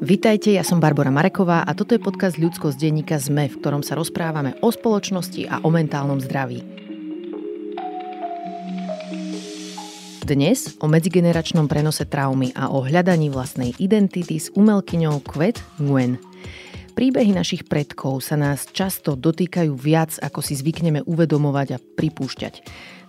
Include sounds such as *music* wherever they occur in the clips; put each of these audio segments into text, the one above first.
Vitajte, ja som Barbara Mareková a toto je podcast Ľudsko z denníka ZME, v ktorom sa rozprávame o spoločnosti a o mentálnom zdraví. Dnes o medzigeneračnom prenose traumy a o hľadaní vlastnej identity s umelkyňou Kvet Nguyen. Príbehy našich predkov sa nás často dotýkajú viac, ako si zvykneme uvedomovať a pripúšťať.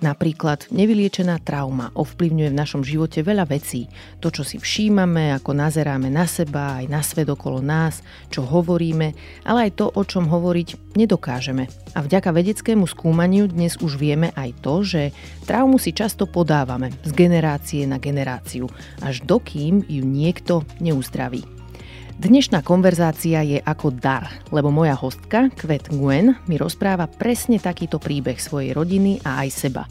Napríklad nevyliečená trauma ovplyvňuje v našom živote veľa vecí. To, čo si všímame, ako nazeráme na seba, aj na svet okolo nás, čo hovoríme, ale aj to, o čom hovoriť nedokážeme. A vďaka vedeckému skúmaniu dnes už vieme aj to, že traumu si často podávame z generácie na generáciu, až dokým ju niekto neuzdraví. Dnešná konverzácia je ako dar, lebo moja hostka, Kvet Nguyen, mi rozpráva presne takýto príbeh svojej rodiny a aj seba.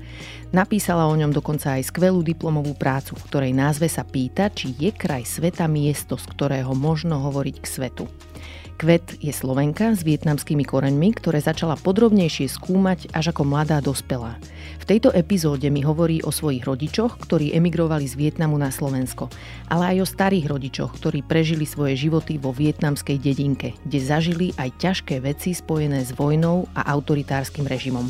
Napísala o ňom dokonca aj skvelú diplomovú prácu, v ktorej názve sa pýta, či je kraj sveta miesto, z ktorého možno hovoriť k svetu. Kvet je Slovenka s vietnamskými koreňmi, ktoré začala podrobnejšie skúmať až ako mladá dospelá. V tejto epizóde mi hovorí o svojich rodičoch, ktorí emigrovali z Vietnamu na Slovensko, ale aj o starých rodičoch, ktorí prežili svoje životy vo vietnamskej dedinke, kde zažili aj ťažké veci spojené s vojnou a autoritárskym režimom.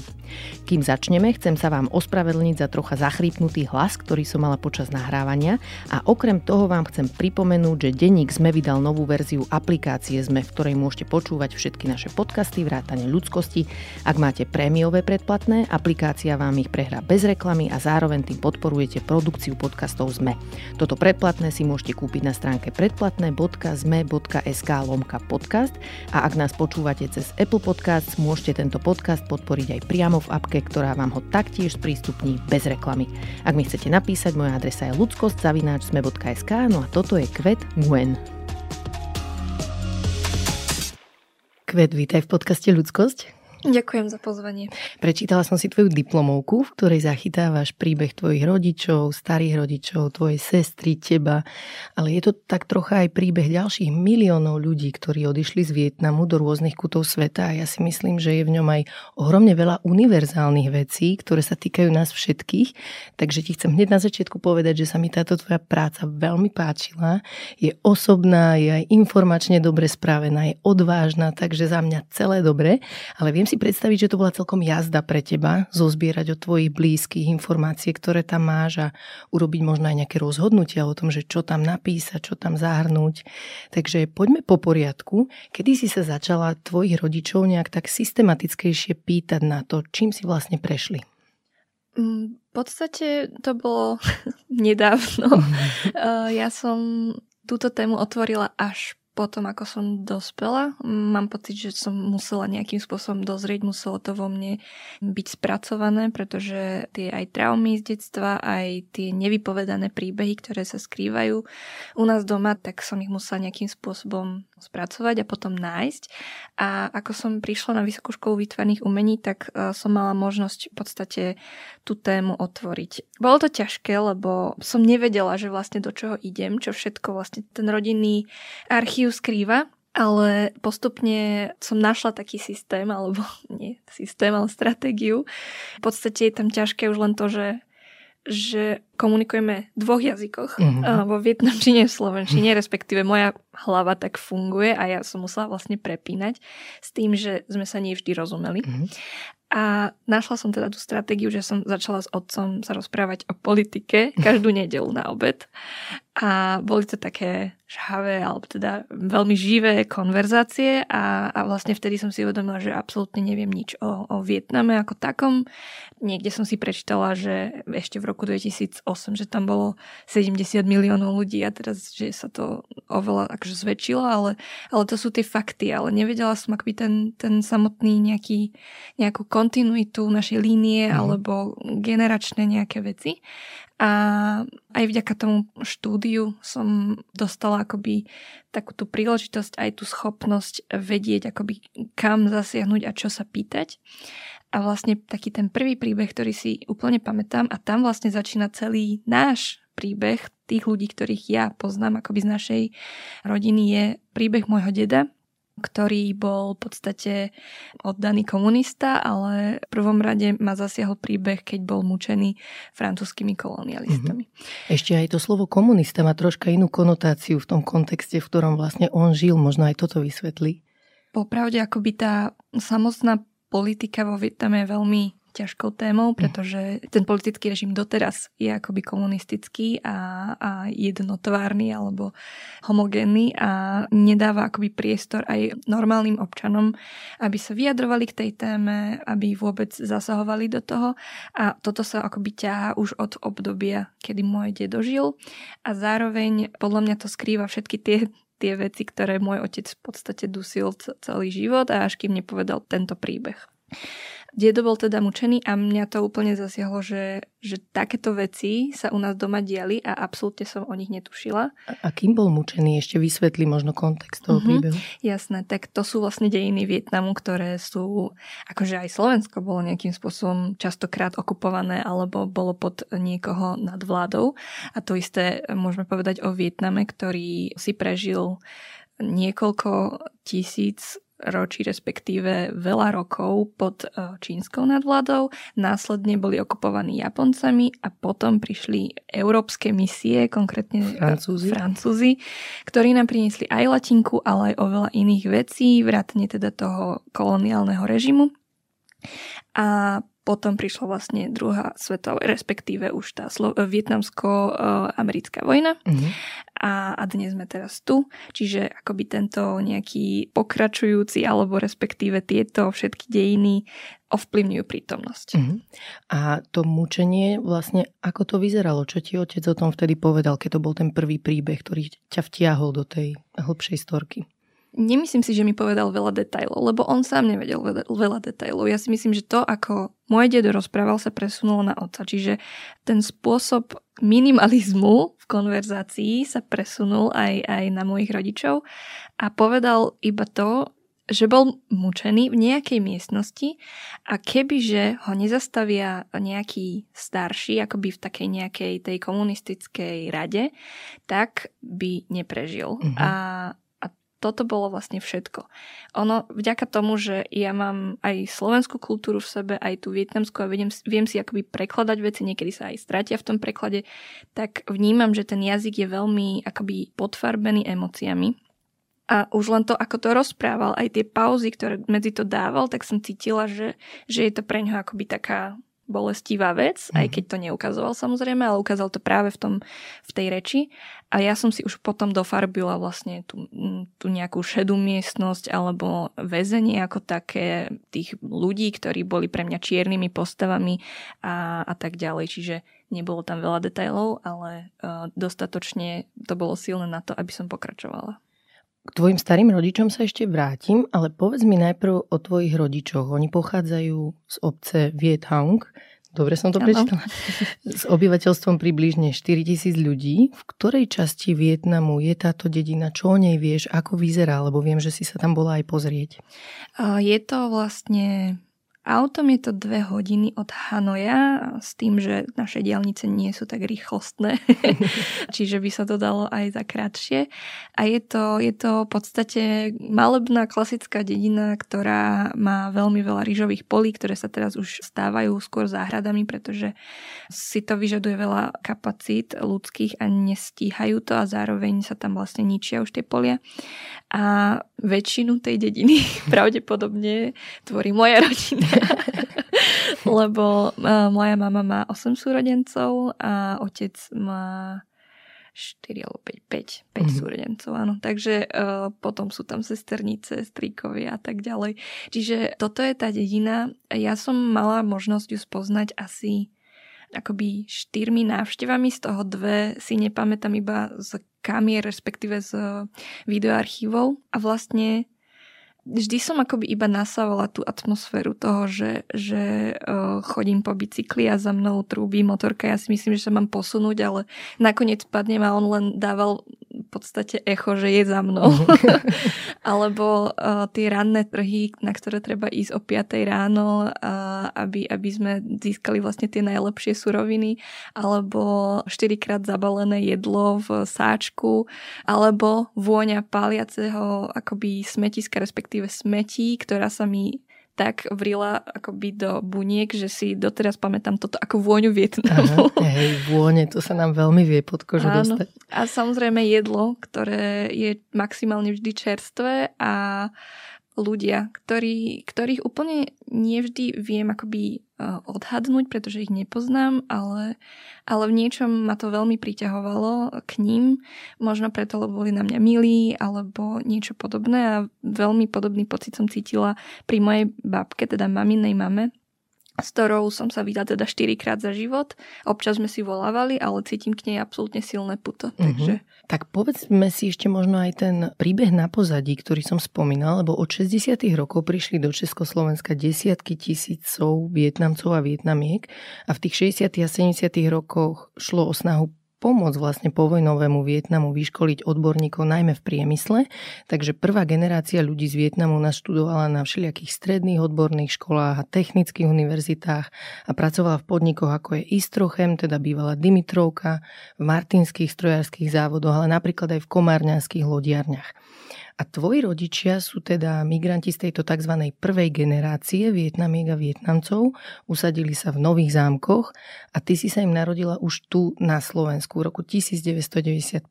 Kým začneme, chcem sa vám ospravedlniť za trocha zachrípnutý hlas, ktorý som mala počas nahrávania a okrem toho vám chcem pripomenúť, že denník sme vydal novú verziu aplikácie sme, v ktorej môžete počúvať všetky naše podcasty, vrátane ľudskosti. Ak máte prémiové predplatné, aplikácia vám ich prehrá bez reklamy a zároveň tým podporujete produkciu podcastov ZME. Toto predplatné si môžete kúpiť na stránke predplatné.zme.sk lomka podcast a ak nás počúvate cez Apple Podcasts, môžete tento podcast podporiť aj priamo v apke, ktorá vám ho taktiež sprístupní bez reklamy. Ak mi chcete napísať, moja adresa je ludskostzavináčsme.sk no a toto je Kvet Nguyen. Kvet, vítaj v podcaste Ľudskosť. Ďakujem za pozvanie. Prečítala som si tvoju diplomovku, v ktorej zachytávaš príbeh tvojich rodičov, starých rodičov, tvojej sestry, teba, ale je to tak trocha aj príbeh ďalších miliónov ľudí, ktorí odišli z Vietnamu do rôznych kutov sveta a ja si myslím, že je v ňom aj ohromne veľa univerzálnych vecí, ktoré sa týkajú nás všetkých. Takže ti chcem hneď na začiatku povedať, že sa mi táto tvoja práca veľmi páčila. Je osobná, je aj informačne dobre správená, je odvážna, takže za mňa celé dobre, ale viem si predstaviť, že to bola celkom jazda pre teba zozbierať od tvojich blízkych informácie, ktoré tam máš a urobiť možno aj nejaké rozhodnutia o tom, že čo tam napísať, čo tam zahrnúť. Takže poďme po poriadku. Kedy si sa začala tvojich rodičov nejak tak systematickejšie pýtať na to, čím si vlastne prešli? Mm, v podstate to bolo *laughs* nedávno. ja som túto tému otvorila až potom, ako som dospela, mám pocit, že som musela nejakým spôsobom dozrieť, muselo to vo mne byť spracované, pretože tie aj traumy z detstva, aj tie nevypovedané príbehy, ktoré sa skrývajú u nás doma, tak som ich musela nejakým spôsobom spracovať a potom nájsť. A ako som prišla na Vysokú školu výtvarných umení, tak e, som mala možnosť v podstate tú tému otvoriť. Bolo to ťažké, lebo som nevedela, že vlastne do čoho idem, čo všetko vlastne ten rodinný archív skrýva, ale postupne som našla taký systém, alebo *laughs* nie systém, ale stratégiu. V podstate je tam ťažké už len to, že že komunikujeme v dvoch jazykoch, mm-hmm. vo vietnamčine a v slovenčine, respektíve moja hlava tak funguje a ja som musela vlastne prepínať s tým, že sme sa nie vždy rozumeli. Mm-hmm. A našla som teda tú stratégiu, že som začala s otcom sa rozprávať o politike každú *laughs* nedelu na obed. A boli to také žhavé, alebo teda veľmi živé konverzácie a, a vlastne vtedy som si uvedomila, že absolútne neviem nič o, o Vietname ako takom. Niekde som si prečítala, že ešte v roku 2008, že tam bolo 70 miliónov ľudí a teraz, že sa to oveľa akože zväčšilo, ale, ale to sú tie fakty, ale nevedela som akoby ten, ten samotný nejaký, nejakú kontinuitu našej línie mm. alebo generačné nejaké veci. A aj vďaka tomu štúdiu som dostala akoby takú tú príležitosť, aj tú schopnosť vedieť, akoby kam zasiahnuť a čo sa pýtať. A vlastne taký ten prvý príbeh, ktorý si úplne pamätám a tam vlastne začína celý náš príbeh tých ľudí, ktorých ja poznám akoby z našej rodiny je príbeh môjho deda, ktorý bol v podstate oddaný komunista, ale v prvom rade ma zasiahol príbeh, keď bol mučený francúzskými kolonialistami. Mm-hmm. Ešte aj to slovo komunista má troška inú konotáciu v tom kontexte, v ktorom vlastne on žil. Možno aj toto vysvetlí. Popravde, akoby tá samotná politika vo Vietname je veľmi ťažkou témou, pretože ten politický režim doteraz je akoby komunistický a, a jednotvárny alebo homogénny a nedáva akoby priestor aj normálnym občanom, aby sa vyjadrovali k tej téme, aby vôbec zasahovali do toho. A toto sa akoby ťahá už od obdobia, kedy môj dedo žil. A zároveň podľa mňa to skrýva všetky tie tie veci, ktoré môj otec v podstate dusil celý život a až kým nepovedal tento príbeh. Dedo bol teda mučený a mňa to úplne zasiahlo, že, že takéto veci sa u nás doma diali a absolútne som o nich netušila. A, a kým bol mučený? Ešte vysvetlí možno kontext toho mm-hmm. príbehu. Jasné, tak to sú vlastne dejiny Vietnamu, ktoré sú, akože aj Slovensko bolo nejakým spôsobom častokrát okupované alebo bolo pod niekoho nad vládou. A to isté môžeme povedať o Vietname, ktorý si prežil niekoľko tisíc ročí, respektíve veľa rokov pod e, čínskou nadvládou. Následne boli okupovaní Japoncami a potom prišli európske misie, konkrétne e, Francúzi, Francúzi ktorí nám priniesli aj latinku, ale aj oveľa iných vecí, vrátane teda toho koloniálneho režimu. A potom prišla vlastne druhá svetová, respektíve už tá slo- vietnamsko-americká vojna. Mm-hmm. A, a dnes sme teraz tu. Čiže akoby tento nejaký pokračujúci, alebo respektíve tieto všetky dejiny ovplyvňujú prítomnosť. Mm-hmm. A to mučenie, vlastne ako to vyzeralo? Čo ti otec o tom vtedy povedal, keď to bol ten prvý príbeh, ktorý ťa vtiahol do tej hlbšej storky? Nemyslím si, že mi povedal veľa detajlov, lebo on sám nevedel veľa, detajlov. Ja si myslím, že to, ako môj dedo rozprával, sa presunulo na otca. Čiže ten spôsob minimalizmu v konverzácii sa presunul aj, aj na mojich rodičov a povedal iba to, že bol mučený v nejakej miestnosti a kebyže ho nezastavia nejaký starší, akoby v takej nejakej tej komunistickej rade, tak by neprežil. Mm-hmm. A toto bolo vlastne všetko. Ono, vďaka tomu, že ja mám aj slovenskú kultúru v sebe, aj tú vietnamskú a viem, viem si akoby prekladať veci, niekedy sa aj stratia v tom preklade, tak vnímam, že ten jazyk je veľmi akoby podfarbený emóciami. A už len to, ako to rozprával, aj tie pauzy, ktoré medzi to dával, tak som cítila, že, že je to pre ňoho akoby taká bolestivá vec, mm. aj mhm. keď to neukazoval samozrejme, ale ukázal to práve v, tom, v tej reči. A ja som si už potom dofarbila vlastne tú, tú nejakú šedú miestnosť alebo väzenie ako také tých ľudí, ktorí boli pre mňa čiernymi postavami a, a tak ďalej. Čiže nebolo tam veľa detajlov, ale uh, dostatočne to bolo silné na to, aby som pokračovala. K tvojim starým rodičom sa ešte vrátim, ale povedz mi najprv o tvojich rodičoch. Oni pochádzajú z obce Viet Hong, dobre som to prečítala, s obyvateľstvom približne 4000 ľudí. V ktorej časti Vietnamu je táto dedina? Čo o nej vieš? Ako vyzerá? Lebo viem, že si sa tam bola aj pozrieť. Je to vlastne Autom je to dve hodiny od Hanoja s tým, že naše diálnice nie sú tak rýchlostné, *laughs* čiže by sa to dalo aj za krátšie. A je to, je to v podstate malebná klasická dedina, ktorá má veľmi veľa rýžových polí, ktoré sa teraz už stávajú skôr záhradami, pretože si to vyžaduje veľa kapacít ľudských a nestíhajú to a zároveň sa tam vlastne ničia už tie polia. A väčšinu tej dediny *laughs* pravdepodobne tvorí moja rodina. *laughs* Lebo uh, moja mama má 8 súrodencov a otec má 4 alebo 5, 5, 5 mm-hmm. súrodencov, áno. Takže uh, potom sú tam sesternice, stríkovia a tak ďalej. Čiže toto je tá dedina. Ja som mala možnosť ju spoznať asi akoby štyrmi návštevami, z toho dve si nepamätám iba z kamier, respektíve z videoarchívov. A vlastne vždy som akoby iba nasávala tú atmosféru toho, že, že uh, chodím po bicykli a za mnou trúbi motorka. Ja si myslím, že sa mám posunúť, ale nakoniec padnem a on len dával podstate echo, že je za mnou. *laughs* Alebo uh, tie ranné trhy, na ktoré treba ísť o 5 ráno, uh, aby, aby sme získali vlastne tie najlepšie suroviny. Alebo 4 krát zabalené jedlo v sáčku. Alebo vôňa paliaceho akoby smetiska, respektíve smetí, ktorá sa mi tak vrila akoby do buniek, že si doteraz pamätám toto ako vôňu Vietnamu. Aha, hej, vône, to sa nám veľmi vie pod kožu Áno. dostať. A samozrejme jedlo, ktoré je maximálne vždy čerstvé a ľudia, ktorí, ktorých úplne nevždy viem akoby odhadnúť, pretože ich nepoznám, ale, ale v niečom ma to veľmi priťahovalo k ním, možno preto, lebo boli na mňa milí, alebo niečo podobné. A veľmi podobný pocit som cítila pri mojej babke, teda maminej mame, s ktorou som sa vydala teda 4 krát za život. Občas sme si volávali, ale cítim k nej absolútne silné puto. Mm-hmm. Takže... Tak povedzme si ešte možno aj ten príbeh na pozadí, ktorý som spomínal, lebo od 60. rokov prišli do Československa desiatky tisícov Vietnamcov a Vietnamiek a v tých 60. a 70. rokoch šlo o snahu pomôcť vlastne povojnovému Vietnamu vyškoliť odborníkov najmä v priemysle. Takže prvá generácia ľudí z Vietnamu naštudovala na všelijakých stredných odborných školách a technických univerzitách a pracovala v podnikoch ako je Istrochem, teda bývala Dimitrovka, v martinských strojárskych závodoch, ale napríklad aj v komárňanských lodiarniach. A tvoji rodičia sú teda migranti z tejto tzv. prvej generácie Vietnamiek a Vietnamcov, usadili sa v Nových zámkoch a ty si sa im narodila už tu na Slovensku v roku 1995,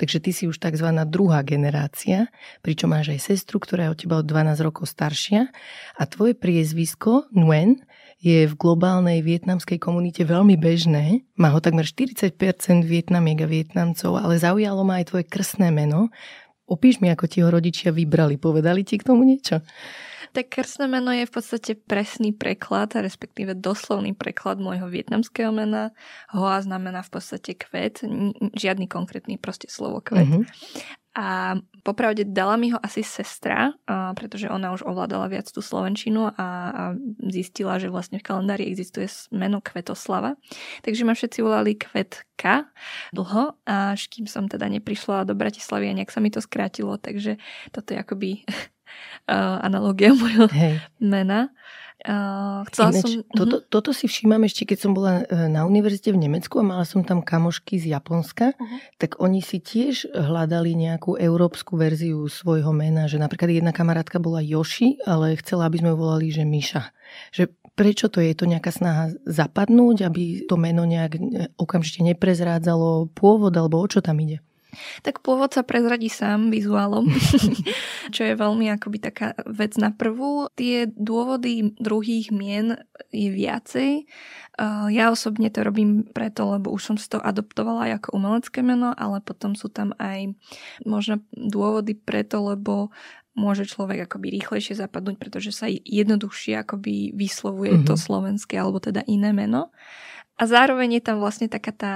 takže ty si už tzv. druhá generácia, pričom máš aj sestru, ktorá je od teba od 12 rokov staršia a tvoje priezvisko Nguyen je v globálnej vietnamskej komunite veľmi bežné. Má ho takmer 40% Vietnamiek a Vietnamcov, ale zaujalo ma aj tvoje krstné meno, Opíš mi, ako ti ho rodičia vybrali. Povedali ti k tomu niečo? Tak krstné meno je v podstate presný preklad, respektíve doslovný preklad môjho vietnamského mena. Hoa znamená v podstate kvet, žiadny konkrétny proste slovo kvet. Uh-huh. A popravde dala mi ho asi sestra, pretože ona už ovládala viac tú slovenčinu a, a zistila, že vlastne v kalendári existuje meno Kvetoslava. Takže ma všetci volali Kvetka dlho, až kým som teda neprišla do Bratislavy a nejak sa mi to skrátilo, takže toto je akoby *laughs* analogia *laughs* mojho Hej. mena. Uh, chcela Ineč, som... Toto, uh-huh. toto si všímam ešte, keď som bola e, na univerzite v Nemecku a mala som tam kamošky z Japonska, uh-huh. tak oni si tiež hľadali nejakú európsku verziu svojho mena, že napríklad jedna kamarátka bola Yoshi, ale chcela, aby sme ju volali, že Miša. Že prečo to je? Je to nejaká snaha zapadnúť, aby to meno nejak e, okamžite neprezrádzalo pôvod, alebo o čo tam ide? Tak pôvod sa prezradí sám vizuálom, *laughs* čo je veľmi akoby taká vec na prvú. Tie dôvody druhých mien je viacej. Ja osobne to robím preto, lebo už som si to adoptovala ako umelecké meno, ale potom sú tam aj možno dôvody preto, lebo môže človek akoby rýchlejšie zapadnúť, pretože sa jednoduchšie akoby vyslovuje mm-hmm. to slovenské alebo teda iné meno. A zároveň je tam vlastne taká tá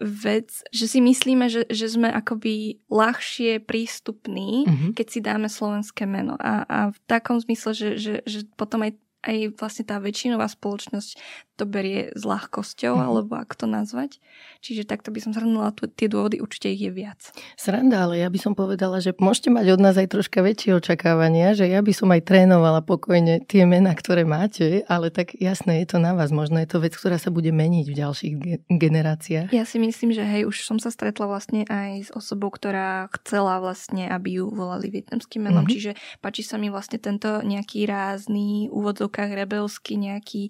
vec, že si myslíme, že, že sme akoby ľahšie prístupní, mm-hmm. keď si dáme slovenské meno. A, a v takom zmysle, že, že, že potom aj aj vlastne tá väčšinová spoločnosť to berie s ľahkosťou, mm. alebo ako to nazvať. Čiže takto by som zhrnula tie dôvody, určite ich je viac. Sranda, ale ja by som povedala, že môžete mať od nás aj troška väčšie očakávania, že ja by som aj trénovala pokojne tie mená, ktoré máte, ale tak jasné, je to na vás. Možno je to vec, ktorá sa bude meniť v ďalších ge- generáciách. Ja si myslím, že hej, už som sa stretla vlastne aj s osobou, ktorá chcela vlastne, aby ju volali vietnamským menom, mm-hmm. čiže páči sa mi vlastne tento nejaký rázny úvodzok úvodzovkách rebelsky nejaký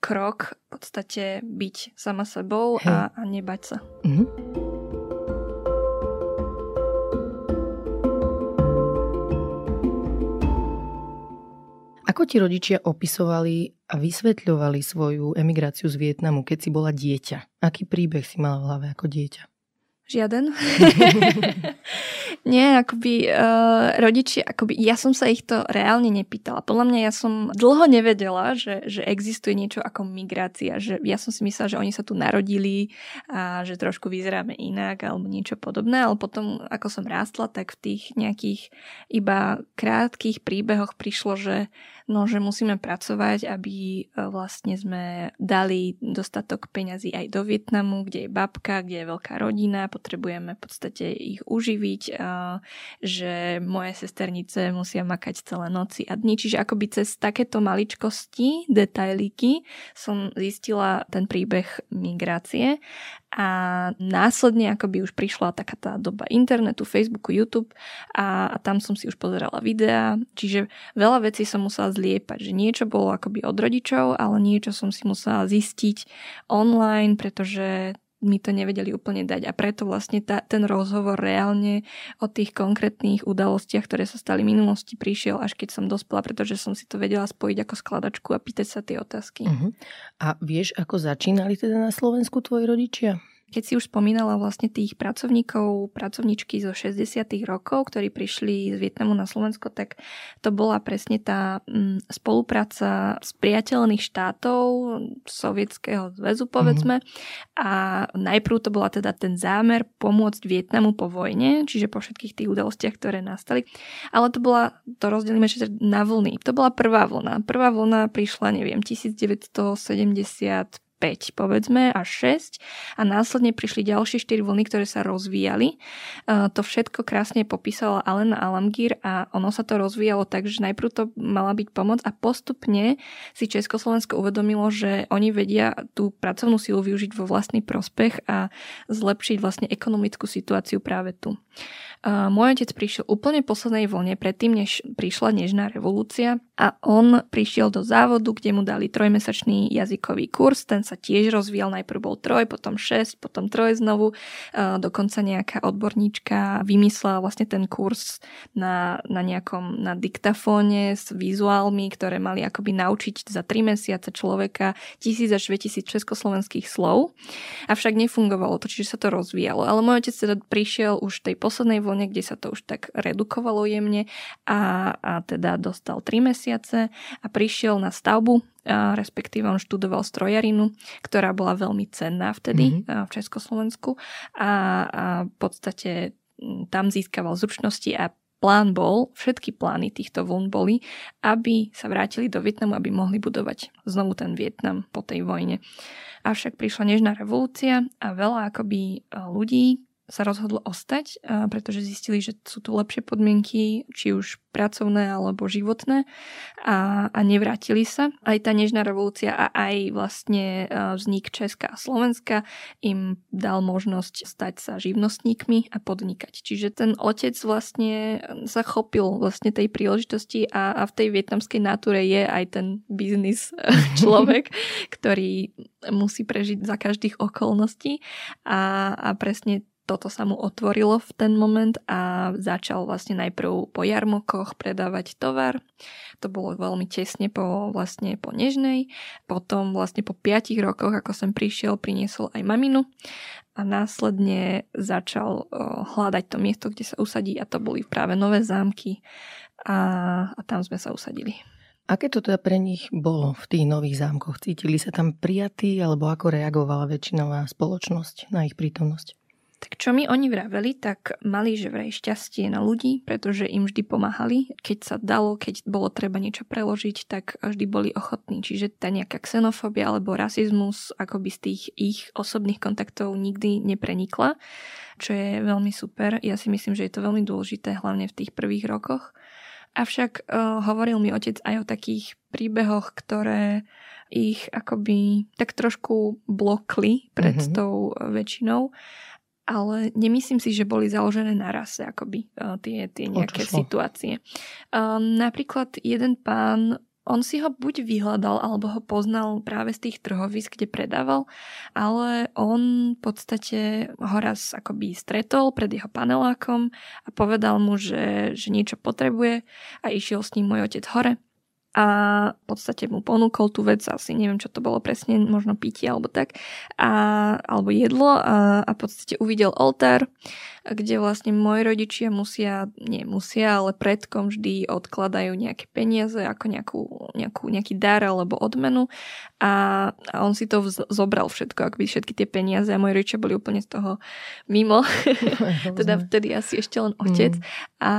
krok v podstate byť sama sebou a, a nebať sa. Mm-hmm. Ako ti rodičia opisovali a vysvetľovali svoju emigráciu z Vietnamu, keď si bola dieťa? Aký príbeh si mala v hlave ako dieťa? Žiaden. *laughs* Nie, akoby uh, rodiči, akoby ja som sa ich to reálne nepýtala. Podľa mňa ja som dlho nevedela, že, že existuje niečo ako migrácia. Že ja som si myslela, že oni sa tu narodili a že trošku vyzeráme inak alebo niečo podobné, ale potom, ako som rástla, tak v tých nejakých iba krátkých príbehoch prišlo, že no, že musíme pracovať, aby uh, vlastne sme dali dostatok peňazí aj do Vietnamu, kde je babka, kde je veľká rodina, potrebujeme v podstate ich uživiť, že moje sesternice musia makať celé noci a dni. Čiže akoby cez takéto maličkosti, detailíky som zistila ten príbeh migrácie a následne akoby už prišla taká tá doba internetu, Facebooku, YouTube a, a tam som si už pozerala videá, čiže veľa vecí som musela zliepať, že niečo bolo akoby od rodičov, ale niečo som si musela zistiť online, pretože mi to nevedeli úplne dať a preto vlastne tá, ten rozhovor reálne o tých konkrétnych udalostiach, ktoré sa stali v minulosti, prišiel až keď som dospela, pretože som si to vedela spojiť ako skladačku a pýtať sa tie otázky. Uh-huh. A vieš, ako začínali teda na Slovensku tvoji rodičia? Keď si už spomínala vlastne tých pracovníkov, pracovničky zo 60. rokov, ktorí prišli z Vietnamu na Slovensko, tak to bola presne tá mm, spolupráca z priateľných štátov Sovietskeho zväzu, povedzme. Mm-hmm. A najprv to bola teda ten zámer pomôcť Vietnamu po vojne, čiže po všetkých tých udalostiach, ktoré nastali. Ale to bola, to rozdelíme na vlny. To bola prvá vlna. Prvá vlna prišla, neviem, 1970 5, povedzme, až 6 a následne prišli ďalšie 4 vlny, ktoré sa rozvíjali. To všetko krásne popísala Alena Alamgir a ono sa to rozvíjalo tak, že najprv to mala byť pomoc a postupne si Československo uvedomilo, že oni vedia tú pracovnú silu využiť vo vlastný prospech a zlepšiť vlastne ekonomickú situáciu práve tu. Môj otec prišiel úplne poslednej vlne, predtým, než prišla Nežná revolúcia a on prišiel do závodu, kde mu dali trojmesačný jazykový kurz, ten sa tiež rozvíjal, najprv bol troj, potom šesť, potom troj znovu, dokonca nejaká odborníčka vymyslela vlastne ten kurz na, na nejakom na diktafóne s vizuálmi, ktoré mali akoby naučiť za tri mesiace človeka tisíc až 2000 československých slov, avšak nefungovalo to, čiže sa to rozvíjalo. Ale môj otec teda prišiel už v tej poslednej vlne, kde sa to už tak redukovalo jemne a, a teda dostal 3 mesiace a prišiel na stavbu, respektíve on študoval strojarinu, ktorá bola veľmi cenná vtedy mm-hmm. v Československu a, a v podstate tam získaval zručnosti a plán bol, všetky plány týchto vln boli, aby sa vrátili do Vietnamu, aby mohli budovať znovu ten Vietnam po tej vojne. Avšak prišla nežná revolúcia a veľa akoby ľudí, sa rozhodlo ostať, pretože zistili, že sú tu lepšie podmienky, či už pracovné alebo životné a, a nevrátili sa. Aj tá nežná revolúcia a aj vlastne vznik Česka a Slovenska im dal možnosť stať sa živnostníkmi a podnikať. Čiže ten otec vlastne sa chopil vlastne tej príležitosti a, a v tej vietnamskej natúre je aj ten biznis *laughs* človek, ktorý musí prežiť za každých okolností a, a presne toto sa mu otvorilo v ten moment a začal vlastne najprv po jarmokoch predávať tovar. To bolo veľmi tesne po, vlastne po Nežnej. Potom vlastne po 5 rokoch, ako som prišiel, priniesol aj maminu a následne začal hľadať to miesto, kde sa usadí a to boli práve nové zámky a, a tam sme sa usadili. Aké to teda pre nich bolo v tých nových zámkoch? Cítili sa tam prijatí alebo ako reagovala väčšinová spoločnosť na ich prítomnosť? Tak čo mi oni vraveli, tak mali že vraj šťastie na ľudí, pretože im vždy pomáhali. Keď sa dalo, keď bolo treba niečo preložiť, tak vždy boli ochotní. Čiže tá nejaká xenofóbia alebo rasizmus akoby z tých ich osobných kontaktov nikdy neprenikla, čo je veľmi super. Ja si myslím, že je to veľmi dôležité, hlavne v tých prvých rokoch. Avšak uh, hovoril mi otec aj o takých príbehoch, ktoré ich akoby tak trošku blokli pred mm-hmm. tou väčšinou ale nemyslím si, že boli založené na rase, akoby uh, tie, tie nejaké situácie. Um, napríklad jeden pán, on si ho buď vyhľadal, alebo ho poznal práve z tých trhovisk, kde predával, ale on v podstate ho raz akoby stretol pred jeho panelákom a povedal mu, že, že niečo potrebuje a išiel s ním môj otec hore a v podstate mu ponúkol tú vec, asi neviem, čo to bolo presne, možno pitie alebo tak, a, alebo jedlo a, a v podstate uvidel oltár, kde vlastne moji rodičia musia, nie musia, ale predkom vždy odkladajú nejaké peniaze ako nejakú, nejakú, nejaký dar alebo odmenu. A, a on si to vz, zobral všetko, akoby všetky tie peniaze. A moji rodičia boli úplne z toho mimo, *laughs* *laughs* teda vtedy asi ešte len otec. Mm. a,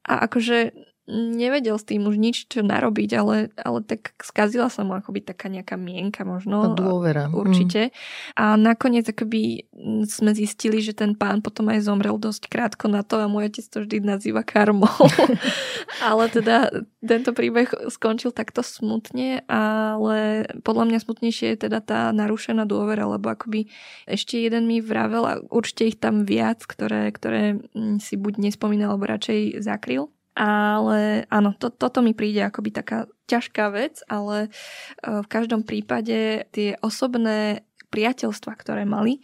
a akože nevedel s tým už nič, čo narobiť, ale, ale tak skazila sa mu akoby taká nejaká mienka možno. A dôvera. Určite. Mm. A nakoniec akoby sme zistili, že ten pán potom aj zomrel dosť krátko na to a môj otec to vždy nazýva karmou. *laughs* ale teda tento príbeh skončil takto smutne, ale podľa mňa smutnejšie je teda tá narušená dôvera, lebo akoby ešte jeden mi vravel a určite ich tam viac, ktoré, ktoré si buď nespomínal, alebo radšej zakryl. Ale áno, to, toto mi príde akoby taká ťažká vec, ale e, v každom prípade tie osobné priateľstva, ktoré mali,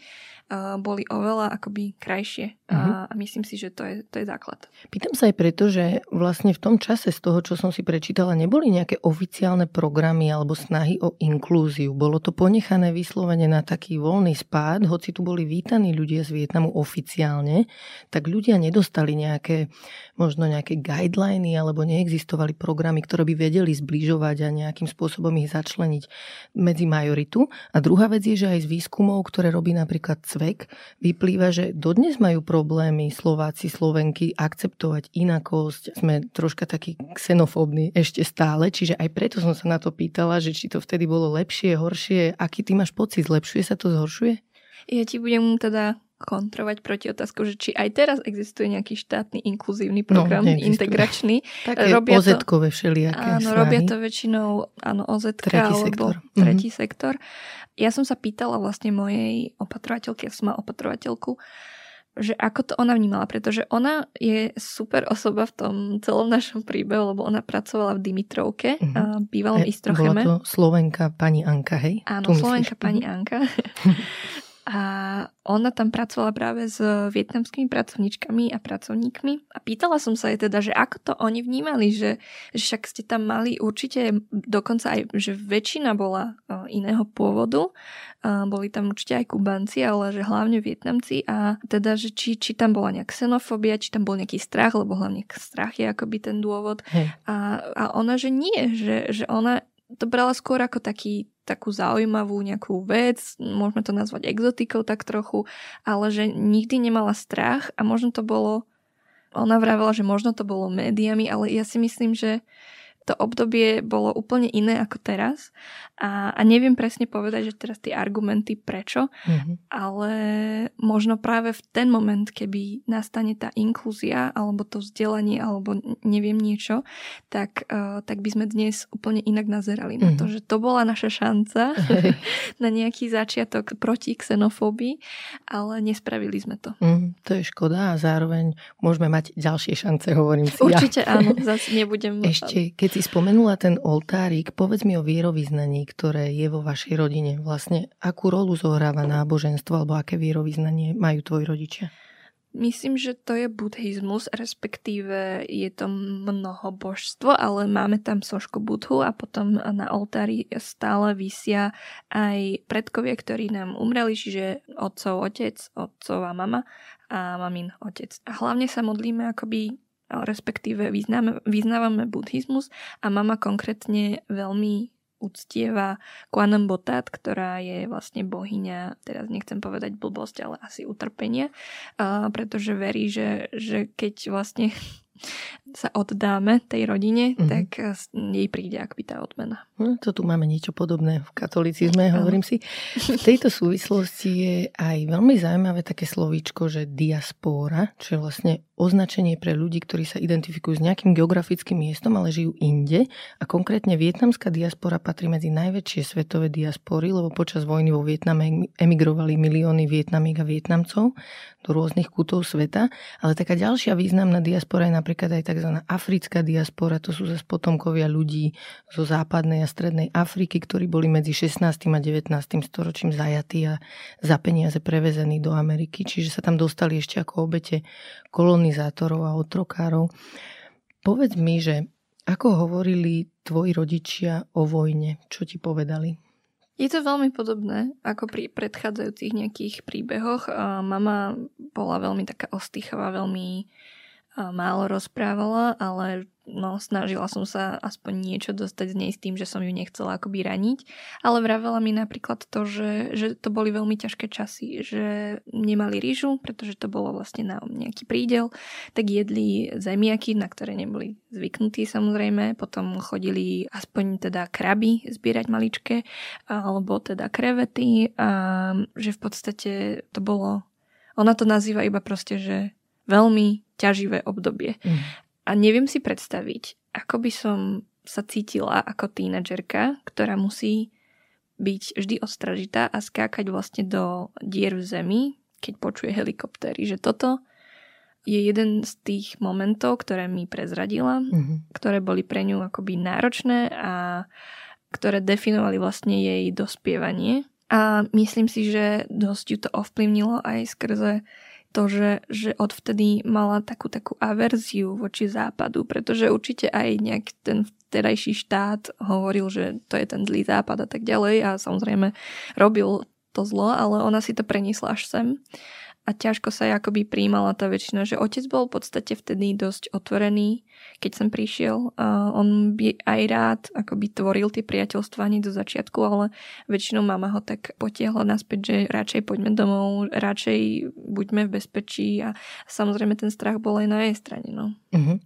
boli oveľa akoby krajšie. Uh-huh. A, mhm. myslím si, že to je, to je základ. Pýtam sa aj preto, že vlastne v tom čase z toho, čo som si prečítala, neboli nejaké oficiálne programy alebo snahy o inklúziu. Bolo to ponechané vyslovene na taký voľný spád, hoci tu boli vítaní ľudia z Vietnamu oficiálne, tak ľudia nedostali nejaké, možno nejaké guideliny alebo neexistovali programy, ktoré by vedeli zbližovať a nejakým spôsobom ich začleniť medzi majoritu. A druhá vec je, že aj z výskumov, ktoré robí napríklad vek, vyplýva, že dodnes majú problémy Slováci, Slovenky akceptovať inakosť. Sme troška takí xenofóbni ešte stále, čiže aj preto som sa na to pýtala, že či to vtedy bolo lepšie, horšie. Aký ty máš pocit? Zlepšuje sa to, zhoršuje? Ja ti budem teda kontrovať proti otázku, že či aj teraz existuje nejaký štátny inkluzívny no, program, no, integračný. *laughs* Také robia OZ-kové všelijaké Áno, snahy. robia to väčšinou áno, OZ alebo sektor. tretí mm-hmm. sektor. Ja som sa pýtala vlastne mojej opatrovateľky, ja som mala opatrovateľku, že ako to ona vnímala, pretože ona je super osoba v tom celom našom príbehu, lebo ona pracovala v Dimitrovke, mm-hmm. bývalom e, Istrocheme. Bola to Slovenka pani Anka, hej? Áno, Slovenka pani mhm. Anka. *laughs* A ona tam pracovala práve s vietnamskými pracovníčkami a pracovníkmi. A pýtala som sa jej teda, že ako to oni vnímali, že, že však ste tam mali určite dokonca aj, že väčšina bola iného pôvodu, boli tam určite aj Kubanci, ale že hlavne Vietnamci. A teda, že či, či tam bola nejaká xenofóbia, či tam bol nejaký strach, lebo hlavne strach je akoby ten dôvod. A, a ona, že nie, že, že ona to brala skôr ako taký takú zaujímavú nejakú vec, môžeme to nazvať exotikou tak trochu, ale že nikdy nemala strach a možno to bolo, ona vravela, že možno to bolo médiami, ale ja si myslím, že to obdobie bolo úplne iné ako teraz a, a neviem presne povedať, že teraz tie argumenty prečo, mm-hmm. ale možno práve v ten moment, keby nastane tá inklúzia alebo to vzdelanie alebo neviem niečo, tak, uh, tak by sme dnes úplne inak nazerali mm-hmm. na to, mhm. že to bola naša šanca *laughs* *laughs* na nejaký začiatok proti xenofóbii, ale nespravili sme to. Mm, to je škoda a zároveň môžeme mať ďalšie šance, hovorím si. Určite ja. áno, *laughs* zase nebudem... Ešte, keď si spomenula ten oltárik, povedz mi o vierovýznaní, ktoré je vo vašej rodine. Vlastne akú rolu zohráva náboženstvo alebo aké vierovýznanie majú tvoji rodičia? Myslím, že to je buddhizmus, respektíve je to mnoho božstvo, ale máme tam sošku budhu a potom na oltári stále vysia aj predkovia, ktorí nám umreli, čiže otcov otec, otcová mama a mamin otec. A hlavne sa modlíme akoby respektíve vyznáme, vyznávame buddhizmus a mama konkrétne veľmi uctieva Kwanam Botat, ktorá je vlastne bohyňa, teraz nechcem povedať blbosť, ale asi utrpenia, pretože verí, že, že keď vlastne sa oddáme tej rodine, mm-hmm. tak eh, jej príde akby tá odmena. No, to tu máme niečo podobné v katolicizme, hovorím si. V tejto súvislosti je aj veľmi zaujímavé také slovíčko, že diaspora, čo je vlastne označenie pre ľudí, ktorí sa identifikujú s nejakým geografickým miestom, ale žijú inde. A konkrétne vietnamská diaspora patrí medzi najväčšie svetové diaspory, lebo počas vojny vo Vietname emigrovali milióny Vietnamík a Vietnamcov rôznych kútov sveta. Ale taká ďalšia významná diaspora je napríklad aj tzv. africká diaspora, to sú zase potomkovia ľudí zo západnej a strednej Afriky, ktorí boli medzi 16. a 19. storočím zajatí a za peniaze prevezení do Ameriky, čiže sa tam dostali ešte ako obete kolonizátorov a otrokárov. Povedz mi, že ako hovorili tvoji rodičia o vojne? Čo ti povedali? Je to veľmi podobné ako pri predchádzajúcich nejakých príbehoch. Mama bola veľmi taká ostýchavá, veľmi málo rozprávala, ale no, snažila som sa aspoň niečo dostať z nej s tým, že som ju nechcela akoby raniť, ale vravela mi napríklad to, že, že to boli veľmi ťažké časy, že nemali rýžu, pretože to bolo vlastne na nejaký prídel, tak jedli zemiaky, na ktoré neboli zvyknutí samozrejme, potom chodili aspoň teda kraby zbierať maličké, alebo teda krevety. A že v podstate to bolo, ona to nazýva iba proste, že veľmi ťaživé obdobie. Mm. A neviem si predstaviť, ako by som sa cítila ako tínedžerka, ktorá musí byť vždy ostražitá a skákať vlastne do dier v zemi, keď počuje helikoptéry. Že toto je jeden z tých momentov, ktoré mi prezradila, mm-hmm. ktoré boli pre ňu akoby náročné a ktoré definovali vlastne jej dospievanie. A myslím si, že dosť ju to ovplyvnilo aj skrze to, že, že odvtedy mala takú takú averziu voči západu, pretože určite aj nejak ten vtedajší štát hovoril, že to je ten zlý západ a tak ďalej a samozrejme robil to zlo, ale ona si to preniesla až sem. A ťažko sa akoby príjmala tá väčšina, že otec bol v podstate vtedy dosť otvorený, keď som prišiel. A on by aj rád akoby tvoril tie priateľstvá hneď do začiatku, ale väčšinou mama ho tak potiahla naspäť, že radšej poďme domov, radšej buďme v bezpečí a samozrejme ten strach bol aj na jej strane. No. Mhm.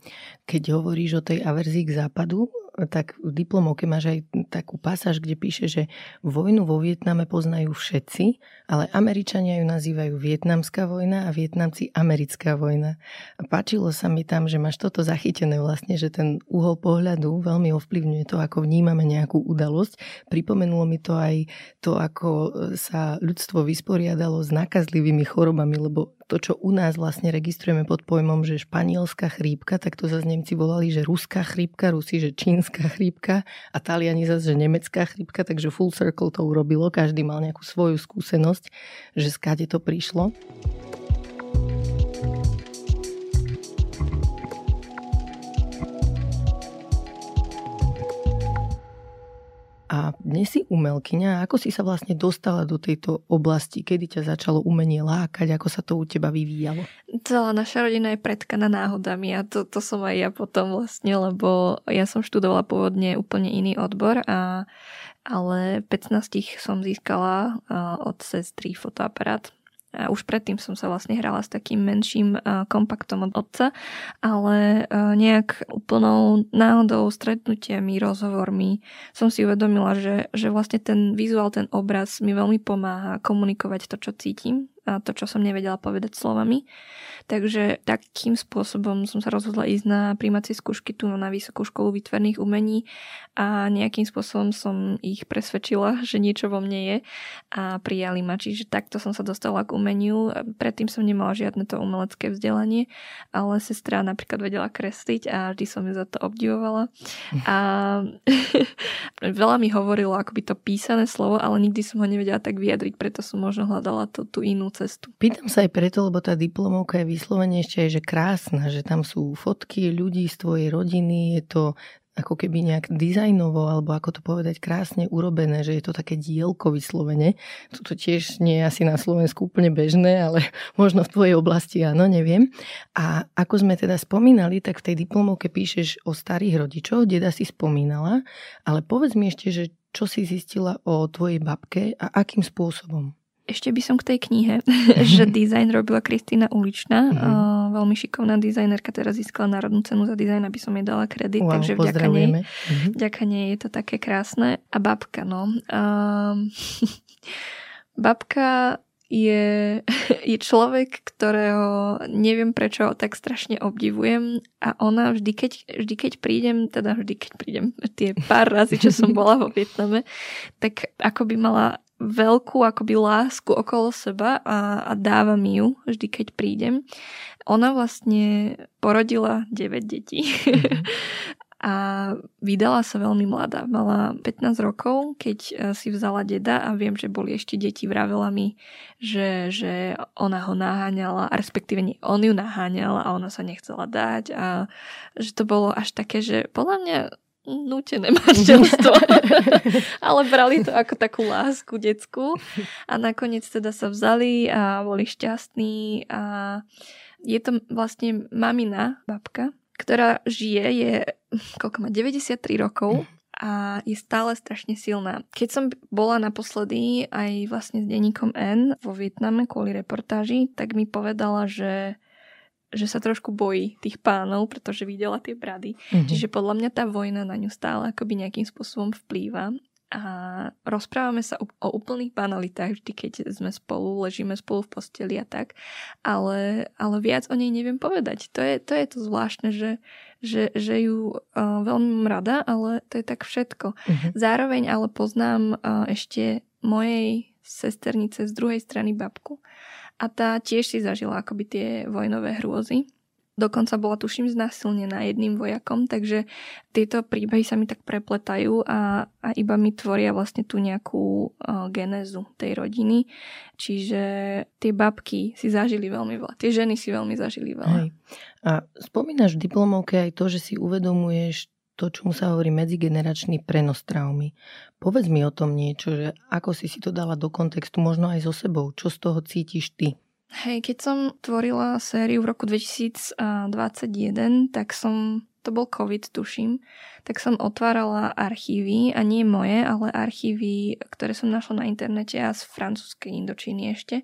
Keď hovoríš o tej averzii k západu, tak v diplomovke máš aj takú pasáž, kde píše, že vojnu vo Vietname poznajú všetci, ale Američania ju nazývajú Vietnamská vojna a Vietnamci Americká vojna. A páčilo sa mi tam, že máš toto zachytené vlastne, že ten uhol pohľadu veľmi ovplyvňuje to, ako vnímame nejakú udalosť. Pripomenulo mi to aj to, ako sa ľudstvo vysporiadalo s nakazlivými chorobami, lebo to, čo u nás vlastne registrujeme pod pojmom, že španielská chrípka, tak to zase Nemci volali, že ruská chrípka, Rusi, že čínska chrípka a Taliani zase, že nemecká chrípka, takže full circle to urobilo, každý mal nejakú svoju skúsenosť, že skáde to prišlo. A dnes si umelkyňa. Ako si sa vlastne dostala do tejto oblasti? Kedy ťa začalo umenie lákať? Ako sa to u teba vyvíjalo? Celá naša rodina je predkaná náhodami a to, to som aj ja potom vlastne, lebo ja som študovala pôvodne úplne iný odbor a ale 15 som získala od sestry fotoaparát a už predtým som sa vlastne hrala s takým menším kompaktom od otca, ale nejak úplnou náhodou, stretnutiami, rozhovormi som si uvedomila, že, že vlastne ten vizuál, ten obraz mi veľmi pomáha komunikovať to, čo cítim a to, čo som nevedela povedať slovami. Takže takým spôsobom som sa rozhodla ísť na príjmacie skúšky tu na Vysokú školu výtvarných umení a nejakým spôsobom som ich presvedčila, *laughs* že niečo vo mne je a prijali ma. Čiže takto som sa dostala k umeniu. Predtým som nemala žiadne to umelecké vzdelanie, ale sestra napríklad vedela kresliť a vždy som ju za to obdivovala. A *laughs* veľa mi hovorilo akoby to písané slovo, ale nikdy som ho nevedela tak vyjadriť, preto som možno hľadala to, tú inú cestu. Pýtam sa aj preto, lebo tá diplomovka je vyslovene ešte aj, že krásna, že tam sú fotky ľudí z tvojej rodiny, je to ako keby nejak dizajnovo, alebo ako to povedať, krásne urobené, že je to také dielko vyslovene. Toto tiež nie je asi na Slovensku úplne bežné, ale *laughs* možno v tvojej oblasti áno, neviem. A ako sme teda spomínali, tak v tej diplomovke píšeš o starých rodičoch, deda si spomínala, ale povedz mi ešte, že čo si zistila o tvojej babke a akým spôsobom? Ešte by som k tej knihe, *laughs* že *laughs* dizajn robila Kristýna Uličná, uh-huh. veľmi šikovná dizajnerka, teraz získala národnú cenu za dizajn, aby som jej dala kredit, wow, takže vďaka nej, uh-huh. vďaka nej je to také krásne. A babka, no. Um, *laughs* babka je, je človek, ktorého neviem prečo tak strašne obdivujem a ona vždy keď, vždy keď prídem, teda vždy keď prídem tie pár razy, čo som bola vo Vietname, tak ako by mala veľkú akoby lásku okolo seba a, a dáva mi ju vždy, keď prídem. Ona vlastne porodila 9 detí mm-hmm. *laughs* a vydala sa veľmi mladá. Mala 15 rokov, keď e, si vzala deda a viem, že boli ešte deti. Vravela mi, že, že ona ho naháňala, respektíve nie, on ju naháňal a ona sa nechcela dať a že to bolo až také, že podľa mňa nútené manželstvo. *laughs* Ale brali to ako takú lásku detskú. A nakoniec teda sa vzali a boli šťastní. A je to vlastne mamina, babka, ktorá žije, je, koľko má, 93 rokov a je stále strašne silná. Keď som bola naposledy aj vlastne s denníkom N vo Vietname kvôli reportáži, tak mi povedala, že že sa trošku bojí tých pánov, pretože videla tie brady. Mm-hmm. Čiže podľa mňa tá vojna na ňu stále akoby nejakým spôsobom vplýva. A rozprávame sa o, o úplných banalitách vždy, keď sme spolu, ležíme spolu v posteli a tak. Ale, ale viac o nej neviem povedať. To je to, je to zvláštne, že, že, že ju uh, veľmi rada, ale to je tak všetko. Mm-hmm. Zároveň ale poznám uh, ešte mojej sesternice z druhej strany babku a tá tiež si zažila akoby tie vojnové hrôzy. Dokonca bola, tuším, znásilnená jedným vojakom, takže tieto príbehy sa mi tak prepletajú a, a iba mi tvoria vlastne tú nejakú uh, genézu tej rodiny. Čiže tie babky si zažili veľmi veľa, tie ženy si veľmi zažili veľa. Hej. A spomínaš v diplomovke aj to, že si uvedomuješ to, čomu sa hovorí medzigeneračný prenos traumy. Povedz mi o tom niečo, že ako si si to dala do kontextu, možno aj so sebou. Čo z toho cítiš ty? Hej, keď som tvorila sériu v roku 2021, tak som, to bol COVID, tuším, tak som otvárala archívy, a nie moje, ale archívy, ktoré som našla na internete a z francúzskej Indočíny ešte.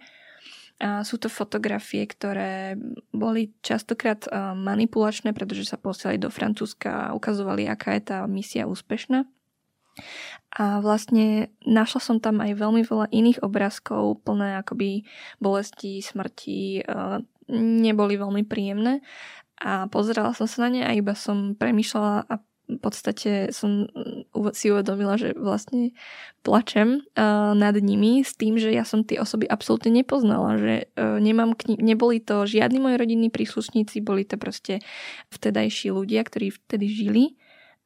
Sú to fotografie, ktoré boli častokrát manipulačné, pretože sa posielali do Francúzska a ukazovali, aká je tá misia úspešná. A vlastne našla som tam aj veľmi veľa iných obrázkov, plné akoby bolesti, smrti, neboli veľmi príjemné. A pozerala som sa na ne a iba som premýšľala a v podstate som mm, si uvedomila, že vlastne plačem uh, nad nimi s tým, že ja som tie osoby absolútne nepoznala, že uh, nemám k neboli to žiadni moji rodinní príslušníci, boli to proste vtedajší ľudia, ktorí vtedy žili,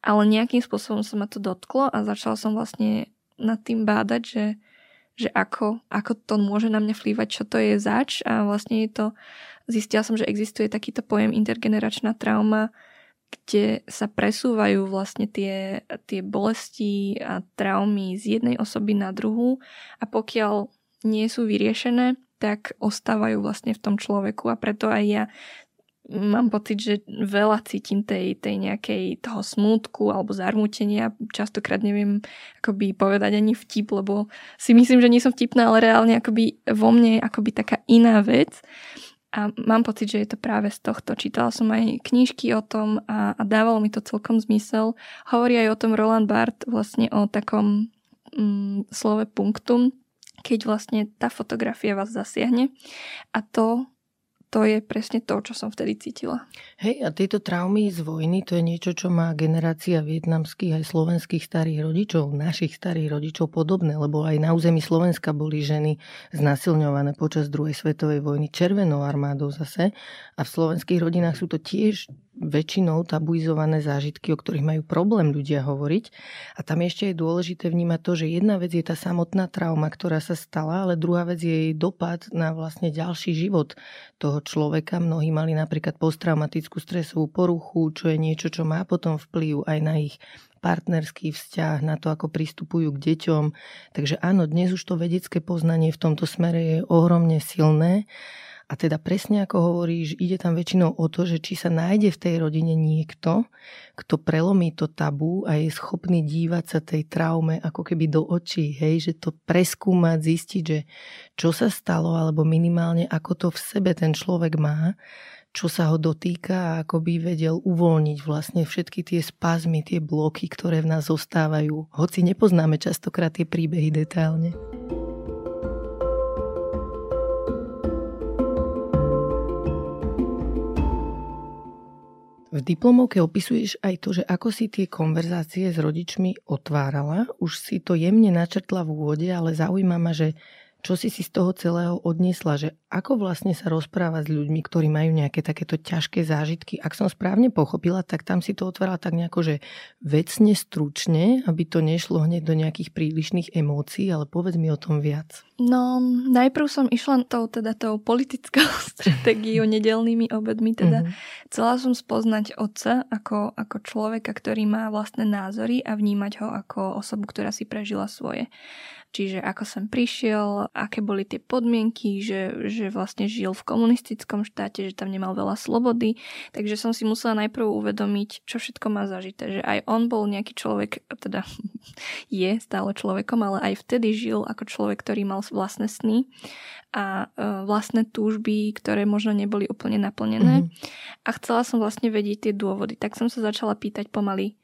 ale nejakým spôsobom sa ma to dotklo a začala som vlastne nad tým bádať, že, že ako, ako to môže na mňa vplývať, čo to je zač a vlastne je to, zistila som, že existuje takýto pojem intergeneračná trauma, kde sa presúvajú vlastne tie, tie bolesti a traumy z jednej osoby na druhú a pokiaľ nie sú vyriešené, tak ostávajú vlastne v tom človeku a preto aj ja mám pocit, že veľa cítim tej, tej nejakej toho smútku alebo zarmútenia. Častokrát neviem akoby povedať ani vtip, lebo si myslím, že nie som vtipná, ale reálne akoby vo mne je akoby taká iná vec. A mám pocit, že je to práve z tohto. Čítala som aj knižky o tom a, a dávalo mi to celkom zmysel. Hovorí aj o tom Roland Barthes vlastne o takom mm, slove punktum, keď vlastne tá fotografia vás zasiahne. A to to je presne to, čo som vtedy cítila. Hej, a tieto traumy z vojny, to je niečo, čo má generácia vietnamských aj slovenských starých rodičov, našich starých rodičov podobné, lebo aj na území Slovenska boli ženy znasilňované počas druhej svetovej vojny červenou armádou zase. A v slovenských rodinách sú to tiež väčšinou tabuizované zážitky, o ktorých majú problém ľudia hovoriť. A tam ešte je dôležité vnímať to, že jedna vec je tá samotná trauma, ktorá sa stala, ale druhá vec je jej dopad na vlastne ďalší život toho človeka. Mnohí mali napríklad posttraumatickú stresovú poruchu, čo je niečo, čo má potom vplyv aj na ich partnerský vzťah, na to, ako pristupujú k deťom. Takže áno, dnes už to vedecké poznanie v tomto smere je ohromne silné a teda presne ako hovoríš, ide tam väčšinou o to, že či sa nájde v tej rodine niekto, kto prelomí to tabu a je schopný dívať sa tej traume ako keby do očí, hej, že to preskúmať, zistiť, že čo sa stalo, alebo minimálne ako to v sebe ten človek má, čo sa ho dotýka a ako by vedel uvoľniť vlastne všetky tie spazmy, tie bloky, ktoré v nás zostávajú. Hoci nepoznáme častokrát tie príbehy detailne. V diplomovke opisuješ aj to, že ako si tie konverzácie s rodičmi otvárala. Už si to jemne načrtla v úvode, ale zaujíma ma, že čo si si z toho celého odniesla, že ako vlastne sa rozpráva s ľuďmi, ktorí majú nejaké takéto ťažké zážitky. Ak som správne pochopila, tak tam si to otvárala tak nejako, že vecne, stručne, aby to nešlo hneď do nejakých prílišných emócií, ale povedz mi o tom viac. No, najprv som išla tou, teda tou politickou *laughs* stratégiou, nedelnými obedmi, teda mm-hmm. chcela som spoznať otca ako, ako človeka, ktorý má vlastné názory a vnímať ho ako osobu, ktorá si prežila svoje. Čiže ako som prišiel, aké boli tie podmienky, že, že vlastne žil v komunistickom štáte, že tam nemal veľa slobody. Takže som si musela najprv uvedomiť, čo všetko má zažité. Že aj on bol nejaký človek, teda *laughs* je stále človekom, ale aj vtedy žil ako človek, ktorý mal vlastné sny a e, vlastné túžby, ktoré možno neboli úplne naplnené. Mm-hmm. A chcela som vlastne vedieť tie dôvody. Tak som sa začala pýtať pomaly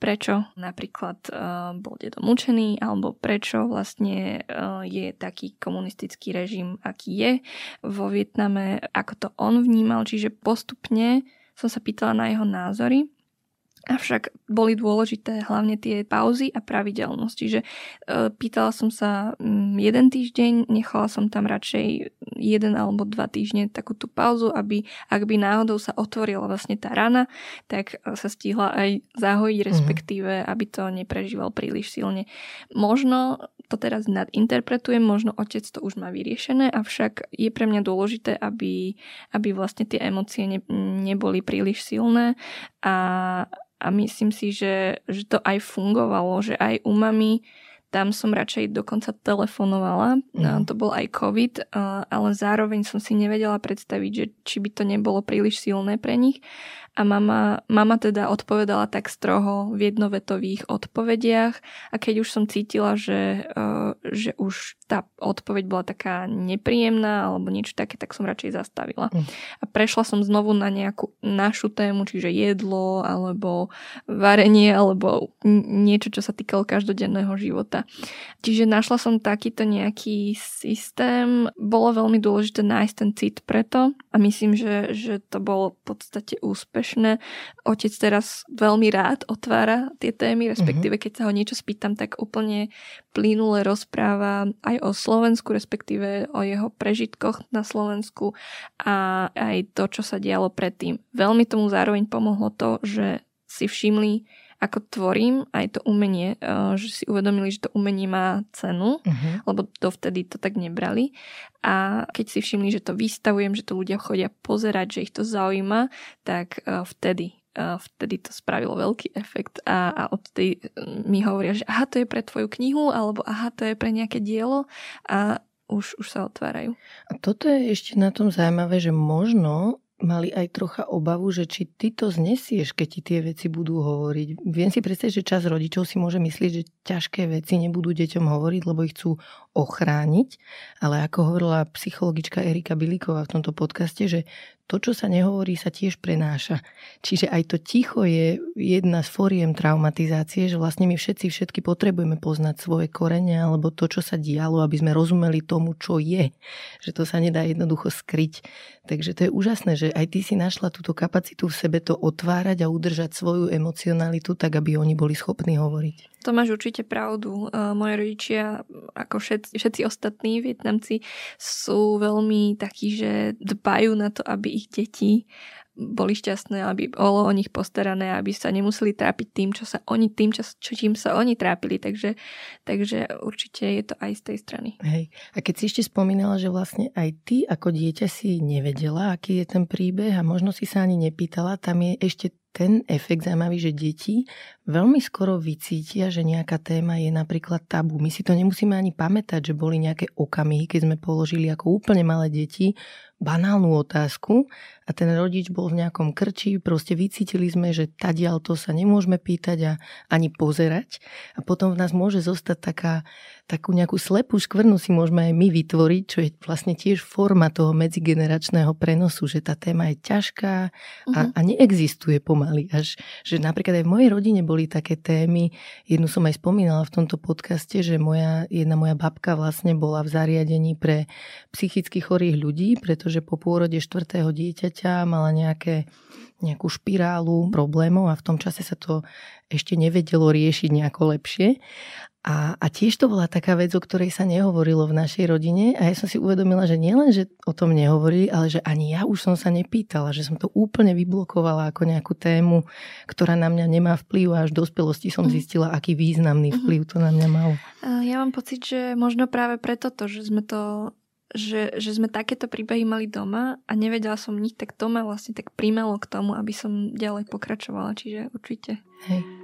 prečo napríklad uh, bol dedo mučený, alebo prečo vlastne uh, je taký komunistický režim, aký je vo Vietname, ako to on vnímal, čiže postupne som sa pýtala na jeho názory Avšak boli dôležité hlavne tie pauzy a pravidelnosť. Čiže e, pýtala som sa mm, jeden týždeň, nechala som tam radšej jeden alebo dva týždne takú tú pauzu, aby ak by náhodou sa otvorila vlastne tá rana, tak e, sa stihla aj zahojiť, mhm. respektíve aby to neprežíval príliš silne. Možno to teraz nadinterpretujem, možno otec to už má vyriešené, avšak je pre mňa dôležité, aby, aby vlastne tie emócie ne, neboli príliš silné a a myslím si, že, že to aj fungovalo, že aj u mami tam som radšej dokonca telefonovala. Mm. To bol aj COVID, ale zároveň som si nevedela predstaviť, že či by to nebolo príliš silné pre nich. A mama, mama teda odpovedala tak stroho v jednovetových odpovediach a keď už som cítila, že, že už tá odpoveď bola taká nepríjemná alebo niečo také, tak som radšej zastavila. Mm. A prešla som znovu na nejakú našu tému, čiže jedlo alebo varenie alebo niečo, čo sa týkalo každodenného života. Čiže našla som takýto nejaký systém. Bolo veľmi dôležité nájsť ten cit preto a myslím, že, že to bolo v podstate úspešné. Otec teraz veľmi rád otvára tie témy, respektíve mhm. keď sa ho niečo spýtam, tak úplne plynule rozpráva aj o Slovensku, respektíve o jeho prežitkoch na Slovensku a aj to, čo sa dialo predtým. Veľmi tomu zároveň pomohlo to, že si všimli, ako tvorím aj to umenie, eh, že si uvedomili, že to umenie má cenu, uh-huh. lebo dovtedy to tak nebrali. A keď si všimli, že to vystavujem, že to ľudia chodia pozerať, že ich to zaujíma, tak eh, vtedy vtedy to spravilo veľký efekt a, a odtedy mi hovoria, že aha, to je pre tvoju knihu, alebo aha, to je pre nejaké dielo a už, už sa otvárajú. A toto je ešte na tom zaujímavé, že možno mali aj trocha obavu, že či ty to znesieš, keď ti tie veci budú hovoriť. Viem si predstaviť, že čas rodičov si môže myslieť, že ťažké veci nebudú deťom hovoriť, lebo ich chcú ochrániť, ale ako hovorila psychologička Erika Bilíková v tomto podcaste, že to, čo sa nehovorí, sa tiež prenáša. Čiže aj to ticho je jedna z fóriem traumatizácie, že vlastne my všetci všetky potrebujeme poznať svoje korene alebo to, čo sa dialo, aby sme rozumeli tomu, čo je. Že to sa nedá jednoducho skryť. Takže to je úžasné, že aj ty si našla túto kapacitu v sebe to otvárať a udržať svoju emocionalitu tak, aby oni boli schopní hovoriť. To máš určite pravdu. Moje rodičia, ako všetci, všetci ostatní Vietnamci, sú veľmi takí, že dbajú na to, aby ich deti boli šťastné, aby bolo o nich postarané, aby sa nemuseli trápiť tým, čo sa oni, tým, čo čím sa oni trápili. Takže, takže určite je to aj z tej strany. Hej. A keď si ešte spomínala, že vlastne aj ty ako dieťa si nevedela, aký je ten príbeh a možno si sa ani nepýtala, tam je ešte ten efekt zaujímavý, že deti veľmi skoro vycítia, že nejaká téma je napríklad tabu. My si to nemusíme ani pamätať, že boli nejaké okamihy, keď sme položili ako úplne malé deti banálnu otázku a ten rodič bol v nejakom krči, proste vycítili sme, že tadiaľ to sa nemôžeme pýtať a ani pozerať a potom v nás môže zostať taká, takú nejakú slepú škvrnu si môžeme aj my vytvoriť, čo je vlastne tiež forma toho medzigeneračného prenosu, že tá téma je ťažká a, uh-huh. a neexistuje pomaly. Až, že napríklad aj v mojej rodine boli také témy, jednu som aj spomínala v tomto podcaste, že moja, jedna moja babka vlastne bola v zariadení pre psychicky chorých ľudí, pretože po pôrode štvrtého dieťaťa mala nejaké, nejakú špirálu problémov a v tom čase sa to ešte nevedelo riešiť nejako lepšie. A, a tiež to bola taká vec, o ktorej sa nehovorilo v našej rodine a ja som si uvedomila, že nielen, že o tom nehovorili, ale že ani ja už som sa nepýtala, že som to úplne vyblokovala ako nejakú tému, ktorá na mňa nemá vplyv a až v dospelosti som mhm. zistila, aký významný mhm. vplyv to na mňa malo. Ja mám pocit, že možno práve preto to, že sme to že, že sme takéto príbehy mali doma a nevedela som nič, tak to ma vlastne tak primelo k tomu, aby som ďalej pokračovala, čiže určite. Hej.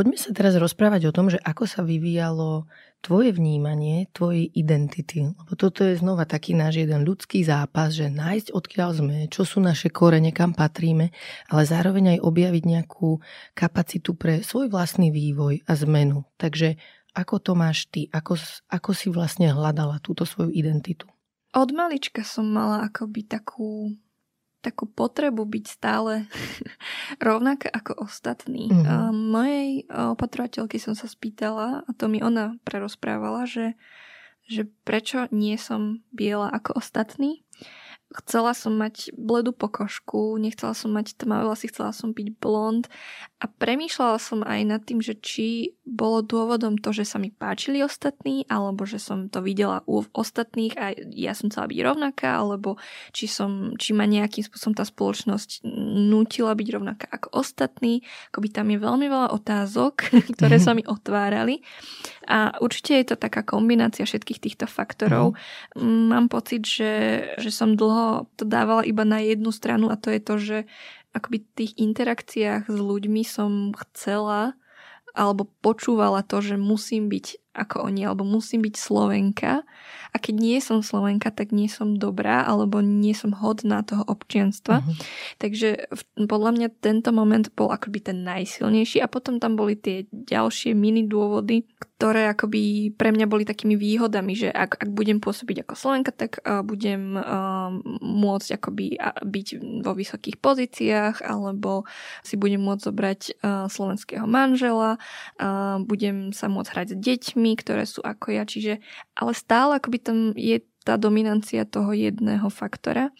Poďme sa teraz rozprávať o tom, že ako sa vyvíjalo tvoje vnímanie, tvojej identity. Lebo toto je znova taký náš jeden ľudský zápas, že nájsť odkiaľ sme, čo sú naše korene, kam patríme, ale zároveň aj objaviť nejakú kapacitu pre svoj vlastný vývoj a zmenu. Takže ako to máš ty? Ako, ako si vlastne hľadala túto svoju identitu? Od malička som mala akoby takú takú potrebu byť stále *laughs* rovnaká ako ostatní. Mm-hmm. Mojej opatrovateľky som sa spýtala, a to mi ona prerozprávala, že, že prečo nie som biela ako ostatní chcela som mať bledú pokožku, nechcela som mať tmavé vlasy, chcela som byť blond a premýšľala som aj nad tým, že či bolo dôvodom to, že sa mi páčili ostatní, alebo že som to videla u ostatných a ja som chcela byť rovnaká, alebo či, som, či ma nejakým spôsobom tá spoločnosť nutila byť rovnaká ako ostatní. Akoby tam je veľmi veľa otázok, *laughs* ktoré mm-hmm. sa mi otvárali. A určite je to taká kombinácia všetkých týchto faktorov. Mm-hmm. Mám pocit, že, že som dlho to dávala iba na jednu stranu a to je to, že akoby v tých interakciách s ľuďmi som chcela alebo počúvala to, že musím byť ako oni, alebo musím byť Slovenka a keď nie som Slovenka, tak nie som dobrá, alebo nie som hodná toho občianstva. Uh-huh. Takže podľa mňa tento moment bol akoby ten najsilnejší a potom tam boli tie ďalšie mini dôvody, ktoré akoby pre mňa boli takými výhodami, že ak, ak budem pôsobiť ako Slovenka, tak uh, budem uh, môcť akoby byť vo vysokých pozíciách, alebo si budem môcť zobrať uh, slovenského manžela, uh, budem sa môcť hrať s deťmi, ktoré sú ako ja, čiže, ale stále akoby tam je tá dominancia toho jedného faktora.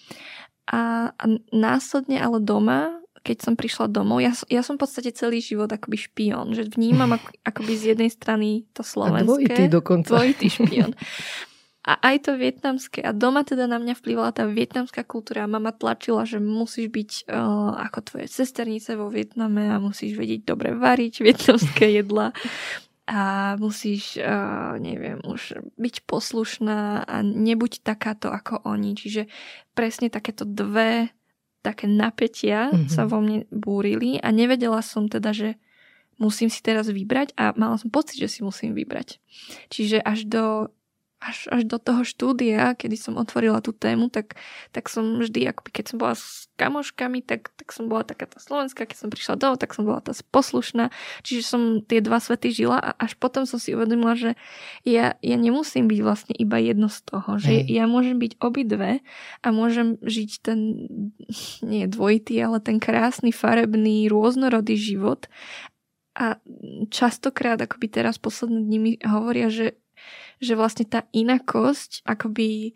A, a následne ale doma, keď som prišla domov, ja, ja som v podstate celý život akoby špion, že vnímam ako, akoby z jednej strany to slovenské. A dvojitý dokonca. Dvojitý špion. A aj to vietnamské. A doma teda na mňa vplyvala tá vietnamská kultúra. Mama tlačila, že musíš byť uh, ako tvoje sesternice vo Vietname a musíš vedieť dobre variť vietnamské jedla a musíš, uh, neviem, už byť poslušná a nebuď takáto ako oni. Čiže presne takéto dve také napätia mm-hmm. sa vo mne búrili a nevedela som teda, že musím si teraz vybrať a mala som pocit, že si musím vybrať. Čiže až do až, až do toho štúdia, kedy som otvorila tú tému, tak, tak som vždy, ako keď som bola s kamoškami, tak, tak som bola taká tá slovenská, keď som prišla domov, tak som bola tá poslušná. Čiže som tie dva svety žila a až potom som si uvedomila, že ja, ja nemusím byť vlastne iba jedno z toho, že Hej. ja môžem byť obidve a môžem žiť ten, *laughs* nie dvojitý, ale ten krásny, farebný, rôznorodý život a častokrát, akoby teraz posledné dní mi hovoria, že že vlastne tá inakosť akoby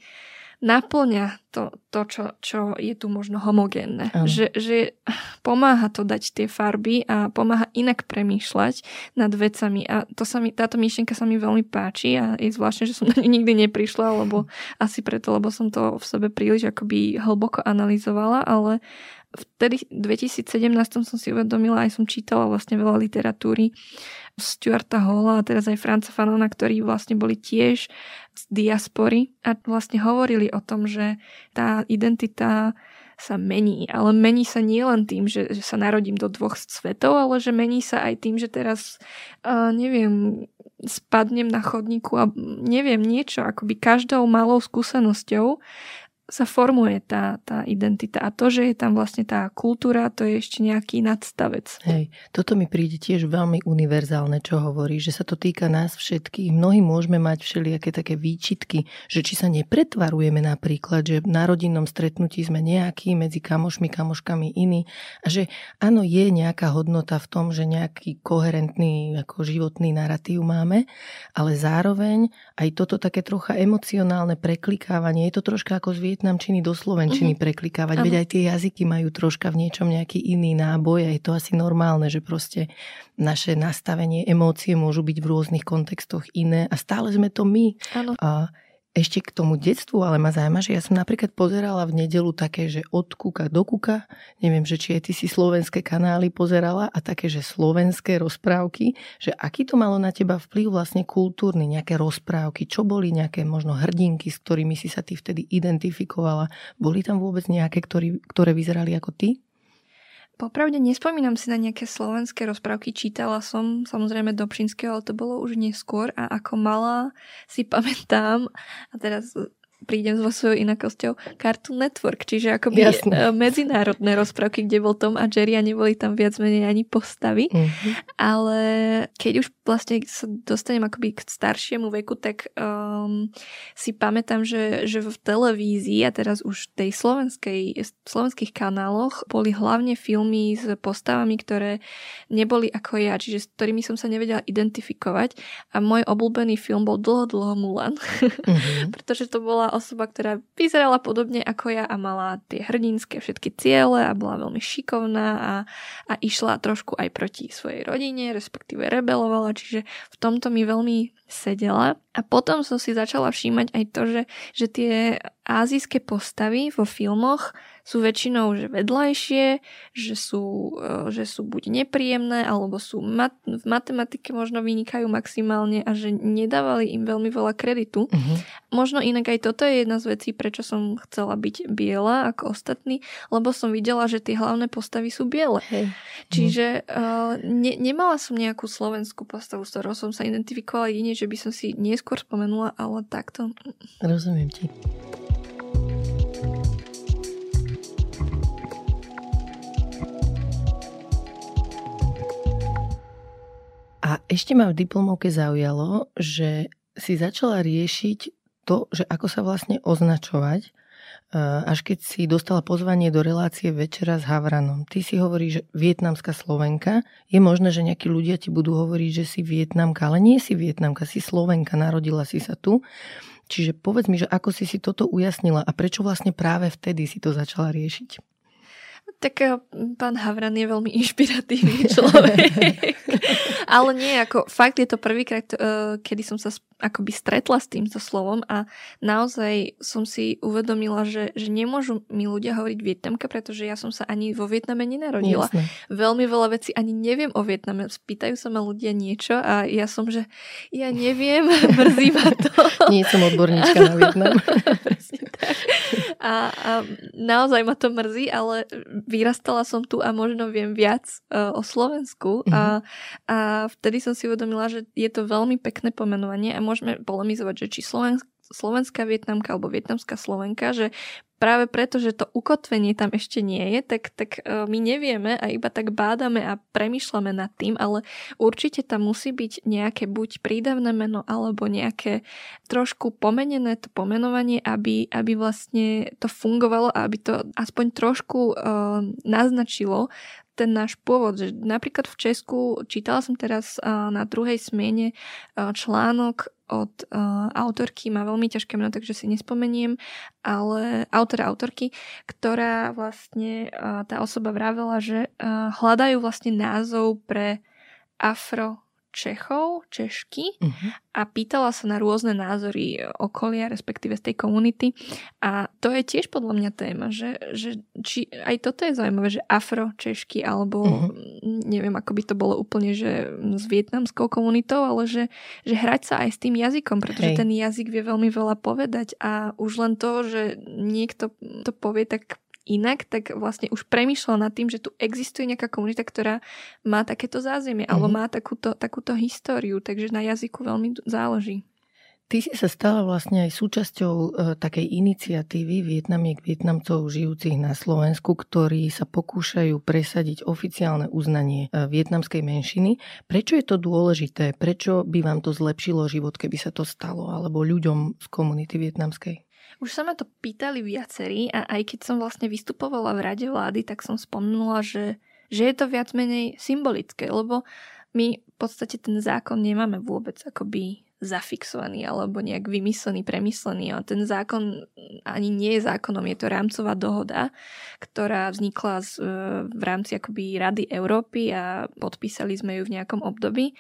naplňa to, to čo, čo je tu možno homogénne. Že, že pomáha to dať tie farby a pomáha inak premýšľať nad vecami a to sa mi, táto myšlienka sa mi veľmi páči a je zvláštne, že som na ňu nikdy neprišla, lebo asi preto, lebo som to v sebe príliš akoby hlboko analyzovala, ale vtedy v 2017 som si uvedomila, aj som čítala vlastne veľa literatúry Stuarta Halla a teraz aj Franca Fanona, ktorí vlastne boli tiež z diaspory a vlastne hovorili o tom, že tá identita sa mení, ale mení sa nie len tým, že, že sa narodím do dvoch svetov, ale že mení sa aj tým, že teraz, uh, neviem, spadnem na chodníku a neviem niečo, akoby každou malou skúsenosťou sa formuje tá, tá identita. A to, že je tam vlastne tá kultúra, to je ešte nejaký nadstavec. Hej, toto mi príde tiež veľmi univerzálne, čo hovorí, že sa to týka nás všetkých. Mnohí môžeme mať všelijaké také výčitky, že či sa nepretvarujeme napríklad, že na rodinnom stretnutí sme nejakí, medzi kamošmi, kamoškami iní a že áno, je nejaká hodnota v tom, že nejaký koherentný ako životný narratív máme, ale zároveň aj toto také trocha emocionálne preklikávanie, je to troška ako z vietnamčiny do slovenčiny uh-huh. preklikávať, uh-huh. veď aj tie jazyky majú troška v niečom nejaký iný náboj a je to asi normálne, že proste naše nastavenie, emócie môžu byť v rôznych kontextoch iné a stále sme to my. Áno. A ešte k tomu detstvu, ale ma zaujíma, že ja som napríklad pozerala v nedelu také, že od kuka do kuka, neviem, že či aj ty si slovenské kanály pozerala a také, že slovenské rozprávky, že aký to malo na teba vplyv vlastne kultúrny, nejaké rozprávky, čo boli nejaké možno hrdinky, s ktorými si sa ty vtedy identifikovala, boli tam vôbec nejaké, ktorý, ktoré vyzerali ako ty? Popravde nespomínam si na nejaké slovenské rozprávky, čítala som samozrejme do Pšinského, ale to bolo už neskôr. A ako malá si *laughs* pamätám, a teraz prídem so svojou inakosťou, Cartoon Network, čiže akoby Jasne. E, medzinárodné rozprávky, kde bol Tom a Jerry a neboli tam viac menej ani postavy. Mm-hmm. Ale keď už vlastne sa dostanem akoby k staršiemu veku, tak um, si pamätám, že, že v televízii a teraz už tej slovenskej, slovenských kanáloch boli hlavne filmy s postavami, ktoré neboli ako ja, čiže s ktorými som sa nevedela identifikovať a môj obľúbený film bol dlho, dlho Mulan, mm-hmm. *laughs* pretože to bola osoba, ktorá vyzerala podobne ako ja a mala tie hrdinské všetky ciele a bola veľmi šikovná a, a išla trošku aj proti svojej rodine, respektíve rebelovala, čiže v tomto mi veľmi sedela. A potom som si začala všímať aj to, že, že tie azijské postavy vo filmoch sú väčšinou že vedľajšie, že sú, e, že sú buď nepríjemné, alebo sú mat- v matematike možno vynikajú maximálne a že nedávali im veľmi veľa kreditu. Uh-huh. Možno inak aj toto je jedna z vecí, prečo som chcela byť biela ako ostatní, lebo som videla, že tie hlavné postavy sú biele. Hey. Čiže uh, ne- nemala som nejakú slovenskú postavu, s ktorou som sa identifikovala jedine, že by som si neskôr spomenula, ale takto. Rozumiem ti. A ešte ma v diplomovke zaujalo, že si začala riešiť to, že ako sa vlastne označovať, e, až keď si dostala pozvanie do relácie Večera s Havranom. Ty si hovoríš, vietnamská Slovenka. Je možné, že nejakí ľudia ti budú hovoriť, že si vietnamka, ale nie si vietnamka, si Slovenka, narodila si sa tu. Čiže povedz mi, že ako si si toto ujasnila a prečo vlastne práve vtedy si to začala riešiť? Tak pán Havran je veľmi inšpiratívny *laughs* človek. Ale nie, ako fakt je to prvýkrát, eh, kedy som sa akoby stretla s týmto slovom a naozaj som si uvedomila, že, že nemôžu mi ľudia hovoriť Vietnamka, pretože ja som sa ani vo Vietname nenarodila. Jasne. Veľmi veľa vecí ani neviem o Vietname. Spýtajú sa ma ľudia niečo a ja som, že ja neviem, *laughs* mrzí ma to. *laughs* Nie som odborníčka na Vietnam. A, a naozaj ma to mrzí, ale vyrastala som tu a možno viem viac uh, o Slovensku mm-hmm. a, a vtedy som si uvedomila, že je to veľmi pekné pomenovanie a môžeme polemizovať, že či Slovensk, slovenská vietnamka alebo vietnamská slovenka, že práve preto, že to ukotvenie tam ešte nie je, tak, tak e, my nevieme a iba tak bádame a premyšľame nad tým, ale určite tam musí byť nejaké buď prídavné meno alebo nejaké trošku pomenené to pomenovanie, aby, aby vlastne to fungovalo a aby to aspoň trošku uh, naznačilo ten náš pôvod. Že napríklad v Česku čítala som teraz uh, na druhej smene článok od uh, autorky, má veľmi ťažké meno, takže si nespomeniem, ale autora autorky, ktorá vlastne uh, tá osoba vravela, že uh, hľadajú vlastne názov pre afro Čechov, Češky uh-huh. a pýtala sa na rôzne názory okolia, respektíve z tej komunity. A to je tiež podľa mňa téma, že, že či aj toto je zaujímavé, že afro Češky, alebo uh-huh. neviem, ako by to bolo úplne, že s vietnamskou komunitou, ale že, že hrať sa aj s tým jazykom, pretože Hej. ten jazyk vie veľmi veľa povedať a už len to, že niekto to povie tak inak, tak vlastne už premyšľal nad tým, že tu existuje nejaká komunita, ktorá má takéto zázemie mm-hmm. alebo mhm. má takúto, takúto históriu, takže na jazyku veľmi záleží. Ty si sa stala vlastne aj súčasťou e, takej iniciatívy Vietnamiek Vietnamcov žijúcich na Slovensku, ktorí sa pokúšajú presadiť oficiálne uznanie e, vietnamskej menšiny. Prečo je to dôležité? Prečo by vám to zlepšilo život, keby sa to stalo? Alebo ľuďom z komunity vietnamskej? Už sa ma to pýtali viacerí a aj keď som vlastne vystupovala v rade vlády, tak som spomenula, že, že je to viac menej symbolické, lebo my v podstate ten zákon nemáme vôbec akoby zafixovaný alebo nejak vymyslený, premyslený. A ten zákon ani nie je zákonom, je to rámcová dohoda, ktorá vznikla z, e, v rámci akoby Rady Európy a podpísali sme ju v nejakom období.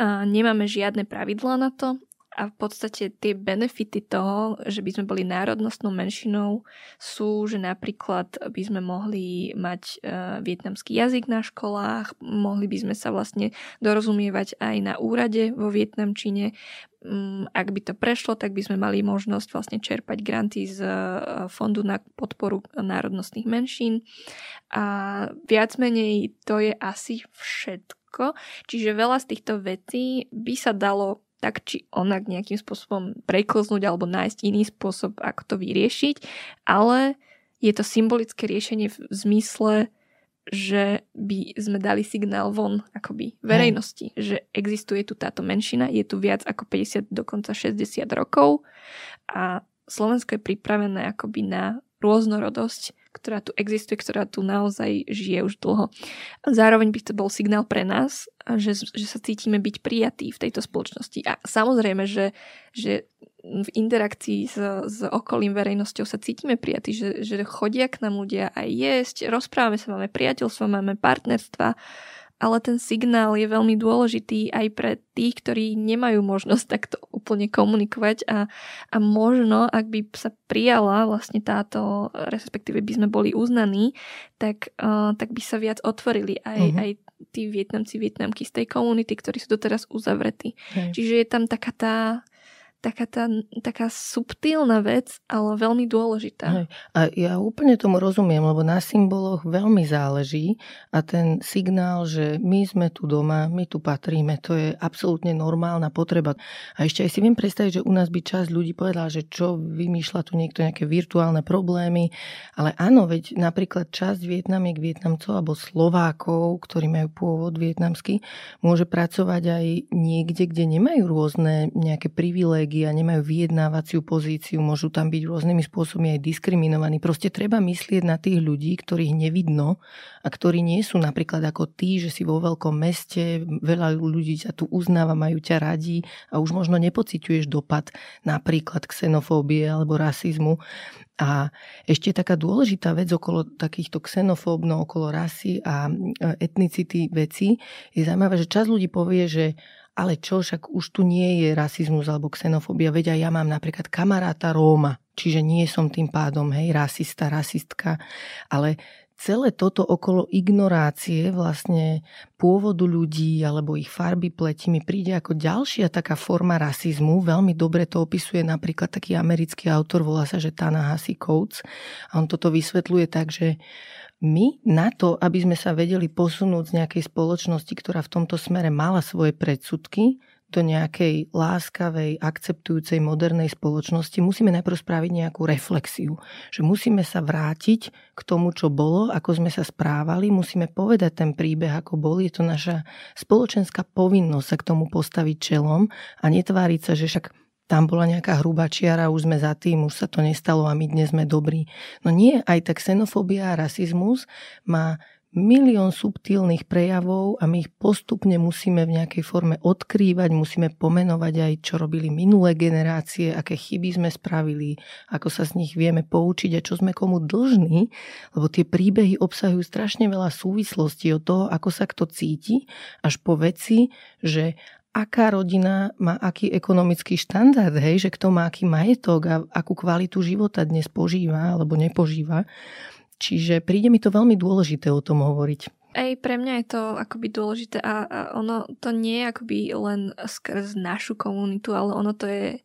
A nemáme žiadne pravidlá na to a v podstate tie benefity toho, že by sme boli národnostnou menšinou, sú, že napríklad by sme mohli mať uh, vietnamský jazyk na školách, mohli by sme sa vlastne dorozumievať aj na úrade vo Vietnamčine. Um, ak by to prešlo, tak by sme mali možnosť vlastne čerpať granty z uh, Fondu na podporu národnostných menšín. A viac menej to je asi všetko. Čiže veľa z týchto vecí by sa dalo tak či onak nejakým spôsobom preklznúť alebo nájsť iný spôsob, ako to vyriešiť, ale je to symbolické riešenie v zmysle, že by sme dali signál von akoby verejnosti, hmm. že existuje tu táto menšina, je tu viac ako 50, dokonca 60 rokov a Slovensko je pripravené akoby na rôznorodosť ktorá tu existuje, ktorá tu naozaj žije už dlho. Zároveň by to bol signál pre nás, že, že sa cítime byť prijatí v tejto spoločnosti. A samozrejme, že, že v interakcii s, s okolím verejnosťou sa cítime prijatí, že, že chodia k nám ľudia aj jesť, rozprávame sa, máme priateľstvo, máme partnerstva, ale ten signál je veľmi dôležitý aj pre tých, ktorí nemajú možnosť takto úplne komunikovať a, a možno, ak by sa prijala vlastne táto, respektíve by sme boli uznaní, tak, uh, tak by sa viac otvorili aj, uh-huh. aj tí Vietnamci, Vietnamky z tej komunity, ktorí sú doteraz uzavretí. Uh-huh. Čiže je tam taká tá taká, tá, taká subtilná vec, ale veľmi dôležitá. Hej. A ja úplne tomu rozumiem, lebo na symboloch veľmi záleží a ten signál, že my sme tu doma, my tu patríme, to je absolútne normálna potreba. A ešte aj si viem predstaviť, že u nás by časť ľudí povedala, že čo vymýšľa tu niekto nejaké virtuálne problémy, ale áno, veď napríklad časť Vietnamiek, Vietnamcov alebo Slovákov, ktorí majú pôvod vietnamský, môže pracovať aj niekde, kde nemajú rôzne nejaké privilégie privilegia, nemajú vyjednávaciu pozíciu, môžu tam byť rôznymi spôsobmi aj diskriminovaní. Proste treba myslieť na tých ľudí, ktorých nevidno a ktorí nie sú napríklad ako tí, že si vo veľkom meste, veľa ľudí ťa tu uznáva, majú ťa radi a už možno nepociťuješ dopad napríklad xenofóbie alebo rasizmu. A ešte taká dôležitá vec okolo takýchto xenofóbno, okolo rasy a etnicity veci je zaujímavé, že čas ľudí povie, že ale čo, však už tu nie je rasizmus alebo xenofóbia, veď aj ja mám napríklad kamaráta Róma, čiže nie som tým pádom, hej, rasista, rasistka, ale celé toto okolo ignorácie vlastne pôvodu ľudí alebo ich farby pleti mi príde ako ďalšia taká forma rasizmu. Veľmi dobre to opisuje napríklad taký americký autor, volá sa, že Tanahasi Coates. A on toto vysvetľuje tak, že my na to, aby sme sa vedeli posunúť z nejakej spoločnosti, ktorá v tomto smere mala svoje predsudky, do nejakej láskavej, akceptujúcej modernej spoločnosti, musíme najprv spraviť nejakú reflexiu. Že musíme sa vrátiť k tomu, čo bolo, ako sme sa správali, musíme povedať ten príbeh, ako bol. Je to naša spoločenská povinnosť sa k tomu postaviť čelom a netváriť sa, že však tam bola nejaká hrubá čiara, už sme za tým, už sa to nestalo a my dnes sme dobrí. No nie, aj tak xenofóbia a rasizmus má milión subtilných prejavov a my ich postupne musíme v nejakej forme odkrývať, musíme pomenovať aj, čo robili minulé generácie, aké chyby sme spravili, ako sa z nich vieme poučiť a čo sme komu dlžní, lebo tie príbehy obsahujú strašne veľa súvislostí od toho, ako sa kto cíti, až po veci, že aká rodina má aký ekonomický štandard, hej, že kto má aký majetok a akú kvalitu života dnes požíva alebo nepožíva. Čiže príde mi to veľmi dôležité o tom hovoriť. Aj pre mňa je to akoby dôležité a, a ono to nie je akoby len skrz našu komunitu, ale ono to je,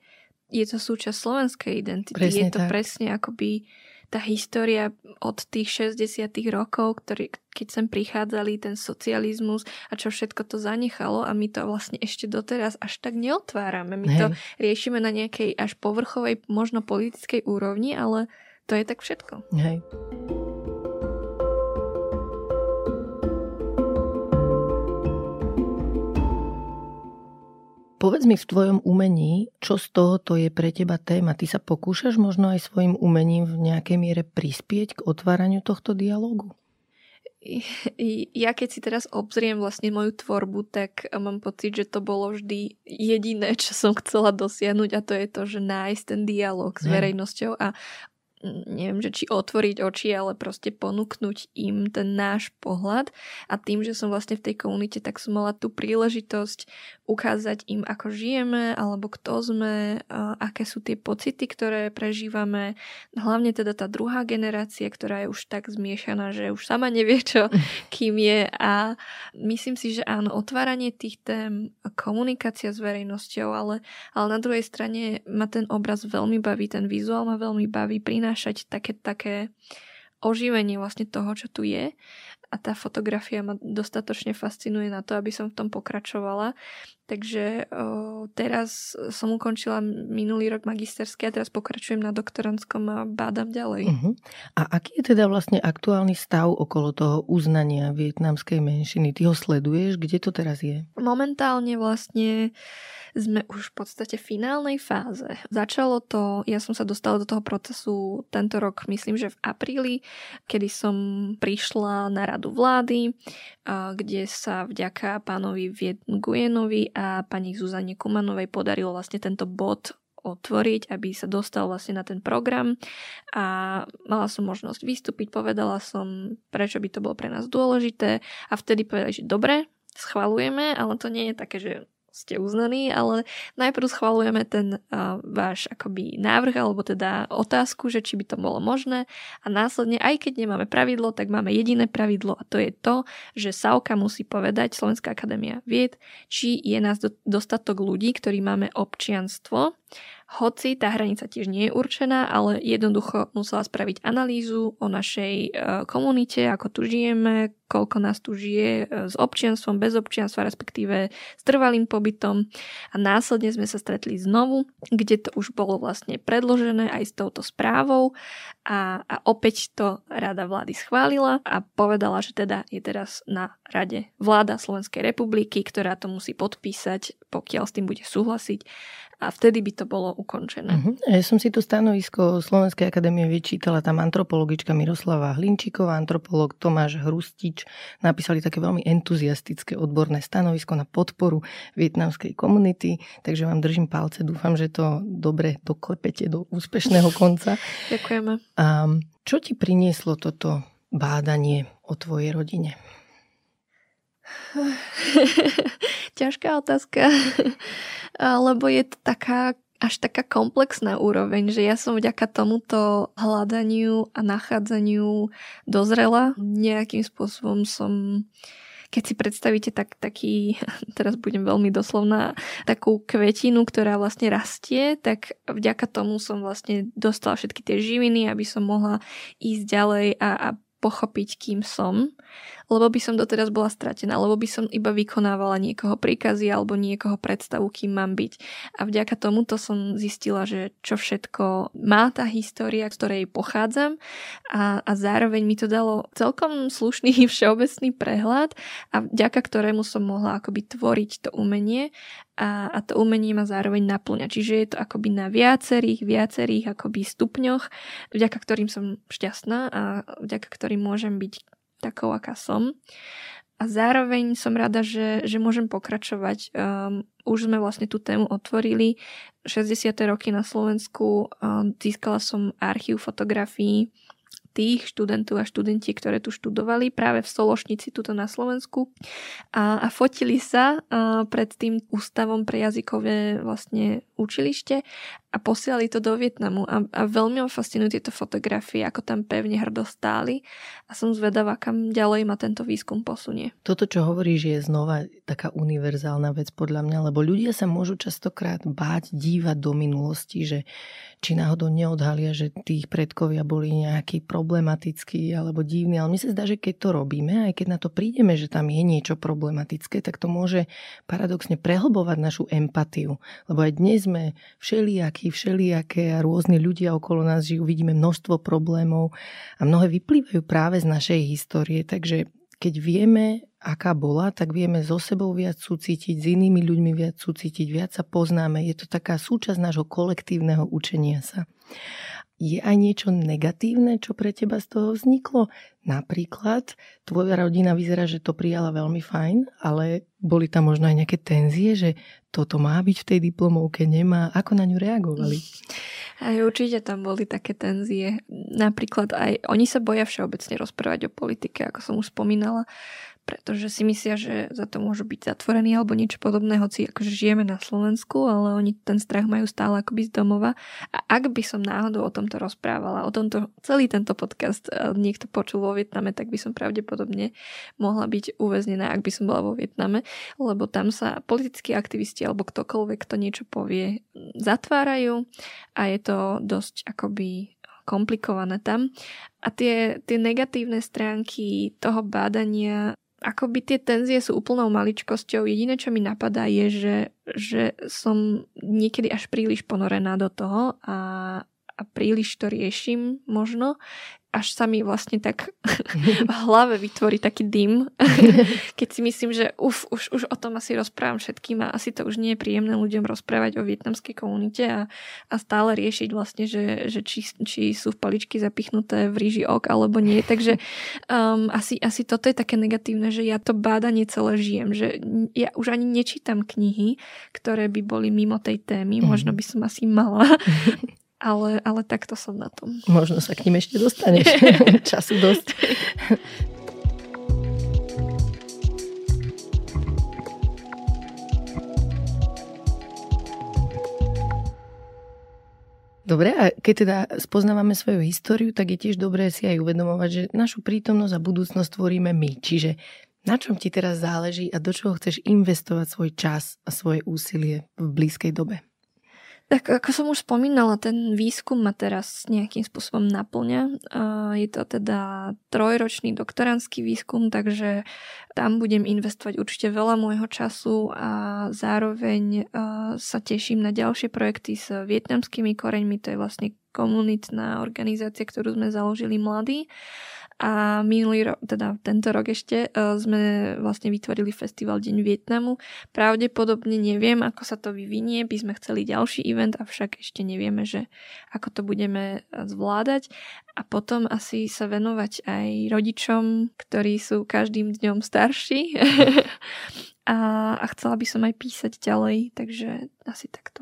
je to súčasť slovenskej identity. Presne je to tak. presne akoby tá história od tých 60 rokov, ktorý, keď sem prichádzali ten socializmus a čo všetko to zanechalo a my to vlastne ešte doteraz až tak neotvárame. My Hej. to riešime na nejakej až povrchovej, možno politickej úrovni, ale to je tak všetko. Hej. Povedz mi v tvojom umení, čo z tohoto je pre teba téma. Ty sa pokúšaš možno aj svojim umením v nejakej miere prispieť k otváraniu tohto dialogu? Ja keď si teraz obzriem vlastne moju tvorbu, tak mám pocit, že to bolo vždy jediné, čo som chcela dosiahnuť a to je to, že nájsť ten dialog s verejnosťou a neviem, že či otvoriť oči, ale proste ponúknuť im ten náš pohľad a tým, že som vlastne v tej komunite, tak som mala tú príležitosť ukázať im, ako žijeme, alebo kto sme, aké sú tie pocity, ktoré prežívame. Hlavne teda tá druhá generácia, ktorá je už tak zmiešaná, že už sama nevie, čo *laughs* kým je a myslím si, že áno, otváranie tých tém, komunikácia s verejnosťou, ale, ale na druhej strane ma ten obraz veľmi baví, ten vizuál ma veľmi baví, prináša prinášať také, také oživenie vlastne toho, čo tu je a tá fotografia ma dostatočne fascinuje na to, aby som v tom pokračovala. Takže o, teraz som ukončila minulý rok magisterské a teraz pokračujem na doktorantskom a bádam ďalej. Uh-huh. A aký je teda vlastne aktuálny stav okolo toho uznania vietnamskej menšiny? Ty ho sleduješ? Kde to teraz je? Momentálne vlastne sme už v podstate v finálnej fáze. Začalo to, ja som sa dostala do toho procesu tento rok, myslím, že v apríli, kedy som prišla na radu vlády, kde sa vďaka pánovi Viet Gujenovi a pani Zuzane Kumanovej podarilo vlastne tento bod otvoriť, aby sa dostal vlastne na ten program. A mala som možnosť vystúpiť, povedala som, prečo by to bolo pre nás dôležité. A vtedy povedali, že dobre, schvalujeme, ale to nie je také, že ste uznaní, ale najprv schvalujeme ten uh, váš akoby návrh alebo teda otázku, že či by to bolo možné. A následne, aj keď nemáme pravidlo, tak máme jediné pravidlo a to je to, že SAUKA musí povedať, Slovenská akadémia vied, či je nás do, dostatok ľudí, ktorí máme občianstvo. Hoci tá hranica tiež nie je určená, ale jednoducho musela spraviť analýzu o našej e, komunite, ako tu žijeme, koľko nás tu žije e, s občianstvom, bez občianstva, respektíve s trvalým pobytom. A následne sme sa stretli znovu, kde to už bolo vlastne predložené aj s touto správou a, a opäť to rada vlády schválila a povedala, že teda je teraz na rade vláda Slovenskej republiky, ktorá to musí podpísať, pokiaľ s tým bude súhlasiť a vtedy by to bolo ukončené. Uh-huh. Ja som si to stanovisko Slovenskej akadémie vyčítala, tam antropologička Miroslava Hlinčíková, antropolog Tomáš Hrustič napísali také veľmi entuziastické odborné stanovisko na podporu vietnamskej komunity, takže vám držím palce, dúfam, že to dobre doklepete do úspešného *laughs* konca. Ďakujeme. A čo ti prinieslo toto bádanie o tvojej rodine? *sighs* Ťažká otázka, *laughs* lebo je to taká až taká komplexná úroveň, že ja som vďaka tomuto hľadaniu a nachádzaniu dozrela. Nejakým spôsobom som keď si predstavíte tak, taký, *laughs* teraz budem veľmi doslovná, takú kvetinu, ktorá vlastne rastie, tak vďaka tomu som vlastne dostala všetky tie živiny, aby som mohla ísť ďalej a, a pochopiť, kým som, lebo by som doteraz bola stratená, lebo by som iba vykonávala niekoho príkazy alebo niekoho predstavu, kým mám byť. A vďaka tomuto som zistila, že čo všetko má tá história, z ktorej pochádzam a, a zároveň mi to dalo celkom slušný *laughs* všeobecný prehľad a vďaka ktorému som mohla akoby tvoriť to umenie a, a to umenie ma zároveň naplňa. Čiže je to akoby na viacerých, viacerých akoby stupňoch, vďaka ktorým som šťastná a vďaka ktorým môžem byť takou, aká som. A zároveň som rada, že, že môžem pokračovať. Um, už sme vlastne tú tému otvorili. 60. roky na Slovensku um, získala som archív fotografií tých študentov a študenti, ktoré tu študovali práve v Sološnici, tuto na Slovensku a, a fotili sa a, pred tým ústavom pre jazykové vlastne učilište a posielali to do Vietnamu. A, a veľmi ma fascinujú tieto fotografie, ako tam pevne hrdo stáli. A som zvedavá, kam ďalej ma tento výskum posunie. Toto, čo hovoríš, je znova taká univerzálna vec podľa mňa, lebo ľudia sa môžu častokrát báť dívať do minulosti, že či náhodou neodhalia, že tých predkovia boli nejakí problematickí alebo divní, ale mi sa zdá, že keď to robíme, aj keď na to prídeme, že tam je niečo problematické, tak to môže paradoxne prehlbovať našu empatiu, lebo aj dnes sme všelijakí, všelijaké a rôzni ľudia okolo nás žijú, vidíme množstvo problémov a mnohé vyplývajú práve z našej histórie, takže keď vieme, aká bola, tak vieme so sebou viac súcitiť, s inými ľuďmi viac súcitiť, viac sa poznáme. Je to taká súčasť nášho kolektívneho učenia sa. Je aj niečo negatívne, čo pre teba z toho vzniklo? Napríklad, tvoja rodina vyzerá, že to prijala veľmi fajn, ale boli tam možno aj nejaké tenzie, že toto má byť v tej diplomovke, nemá. Ako na ňu reagovali? Aj určite tam boli také tenzie. Napríklad aj oni sa boja všeobecne rozprávať o politike, ako som už spomínala pretože si myslia, že za to môžu byť zatvorení alebo niečo podobné, hoci akože žijeme na Slovensku, ale oni ten strach majú stále akoby z domova. A ak by som náhodou o tomto rozprávala, o tomto, celý tento podcast niekto počul vo Vietname, tak by som pravdepodobne mohla byť uväznená, ak by som bola vo Vietname, lebo tam sa politickí aktivisti alebo ktokoľvek to niečo povie, zatvárajú a je to dosť akoby komplikované tam. A tie, tie negatívne stránky toho bádania akoby tie tenzie sú úplnou maličkosťou. Jediné, čo mi napadá, je, že, že som niekedy až príliš ponorená do toho a, a príliš to riešim možno až sa mi vlastne tak *laughs* v hlave vytvorí taký dym, *laughs* keď si myslím, že uf, už, už o tom asi rozprávam všetkým a asi to už nie je príjemné ľuďom rozprávať o vietnamskej komunite a, a stále riešiť vlastne, že, že či, či sú v paličky zapichnuté v ríži ok alebo nie. Takže um, asi, asi toto je také negatívne, že ja to bádanie celé žijem, že ja už ani nečítam knihy, ktoré by boli mimo tej témy, možno mhm. by som asi mala, *laughs* ale, ale takto som na tom. Možno sa k ním ešte dostaneš. *laughs* Času dosť. Dobre, a keď teda spoznávame svoju históriu, tak je tiež dobré si aj uvedomovať, že našu prítomnosť a budúcnosť tvoríme my. Čiže na čom ti teraz záleží a do čoho chceš investovať svoj čas a svoje úsilie v blízkej dobe? Tak ako som už spomínala, ten výskum ma teraz nejakým spôsobom naplňa. Je to teda trojročný doktorandský výskum, takže tam budem investovať určite veľa môjho času a zároveň sa teším na ďalšie projekty s vietnamskými koreňmi. To je vlastne komunitná organizácia, ktorú sme založili mladí. A minulý rok, teda tento rok ešte, e, sme vlastne vytvorili festival Deň Vietnamu. Pravdepodobne neviem, ako sa to vyvinie, by sme chceli ďalší event, avšak ešte nevieme, že ako to budeme e, zvládať. A potom asi sa venovať aj rodičom, ktorí sú každým dňom starší. *laughs* a, a chcela by som aj písať ďalej, takže asi takto.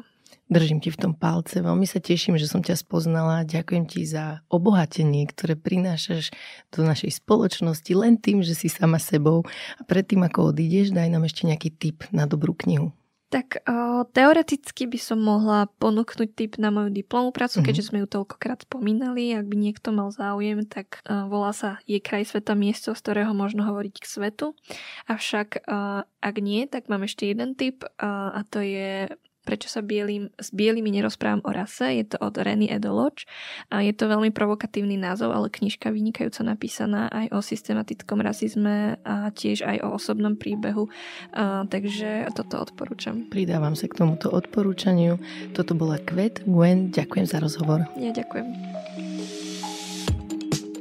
Držím ti v tom palce, veľmi sa teším, že som ťa spoznala. Ďakujem ti za obohatenie, ktoré prinášaš do našej spoločnosti len tým, že si sama sebou. A predtým, ako odídeš, daj nám ešte nejaký tip na dobrú knihu. Tak o, teoreticky by som mohla ponúknuť tip na moju diplomovú prácu, mm-hmm. keďže sme ju toľkokrát spomínali. Ak by niekto mal záujem, tak o, volá sa Je kraj sveta miesto, z ktorého možno hovoriť k svetu. Avšak o, ak nie, tak mám ešte jeden tip o, a to je Prečo sa bielým, s bielými nerozprávam o rase. Je to od Renny Edoloč. A je to veľmi provokatívny názov, ale knižka vynikajúco napísaná aj o systematickom rasizme a tiež aj o osobnom príbehu. A, takže toto odporúčam. Pridávam sa k tomuto odporúčaniu. Toto bola Kvet Gwen. Ďakujem za rozhovor. Ja ďakujem.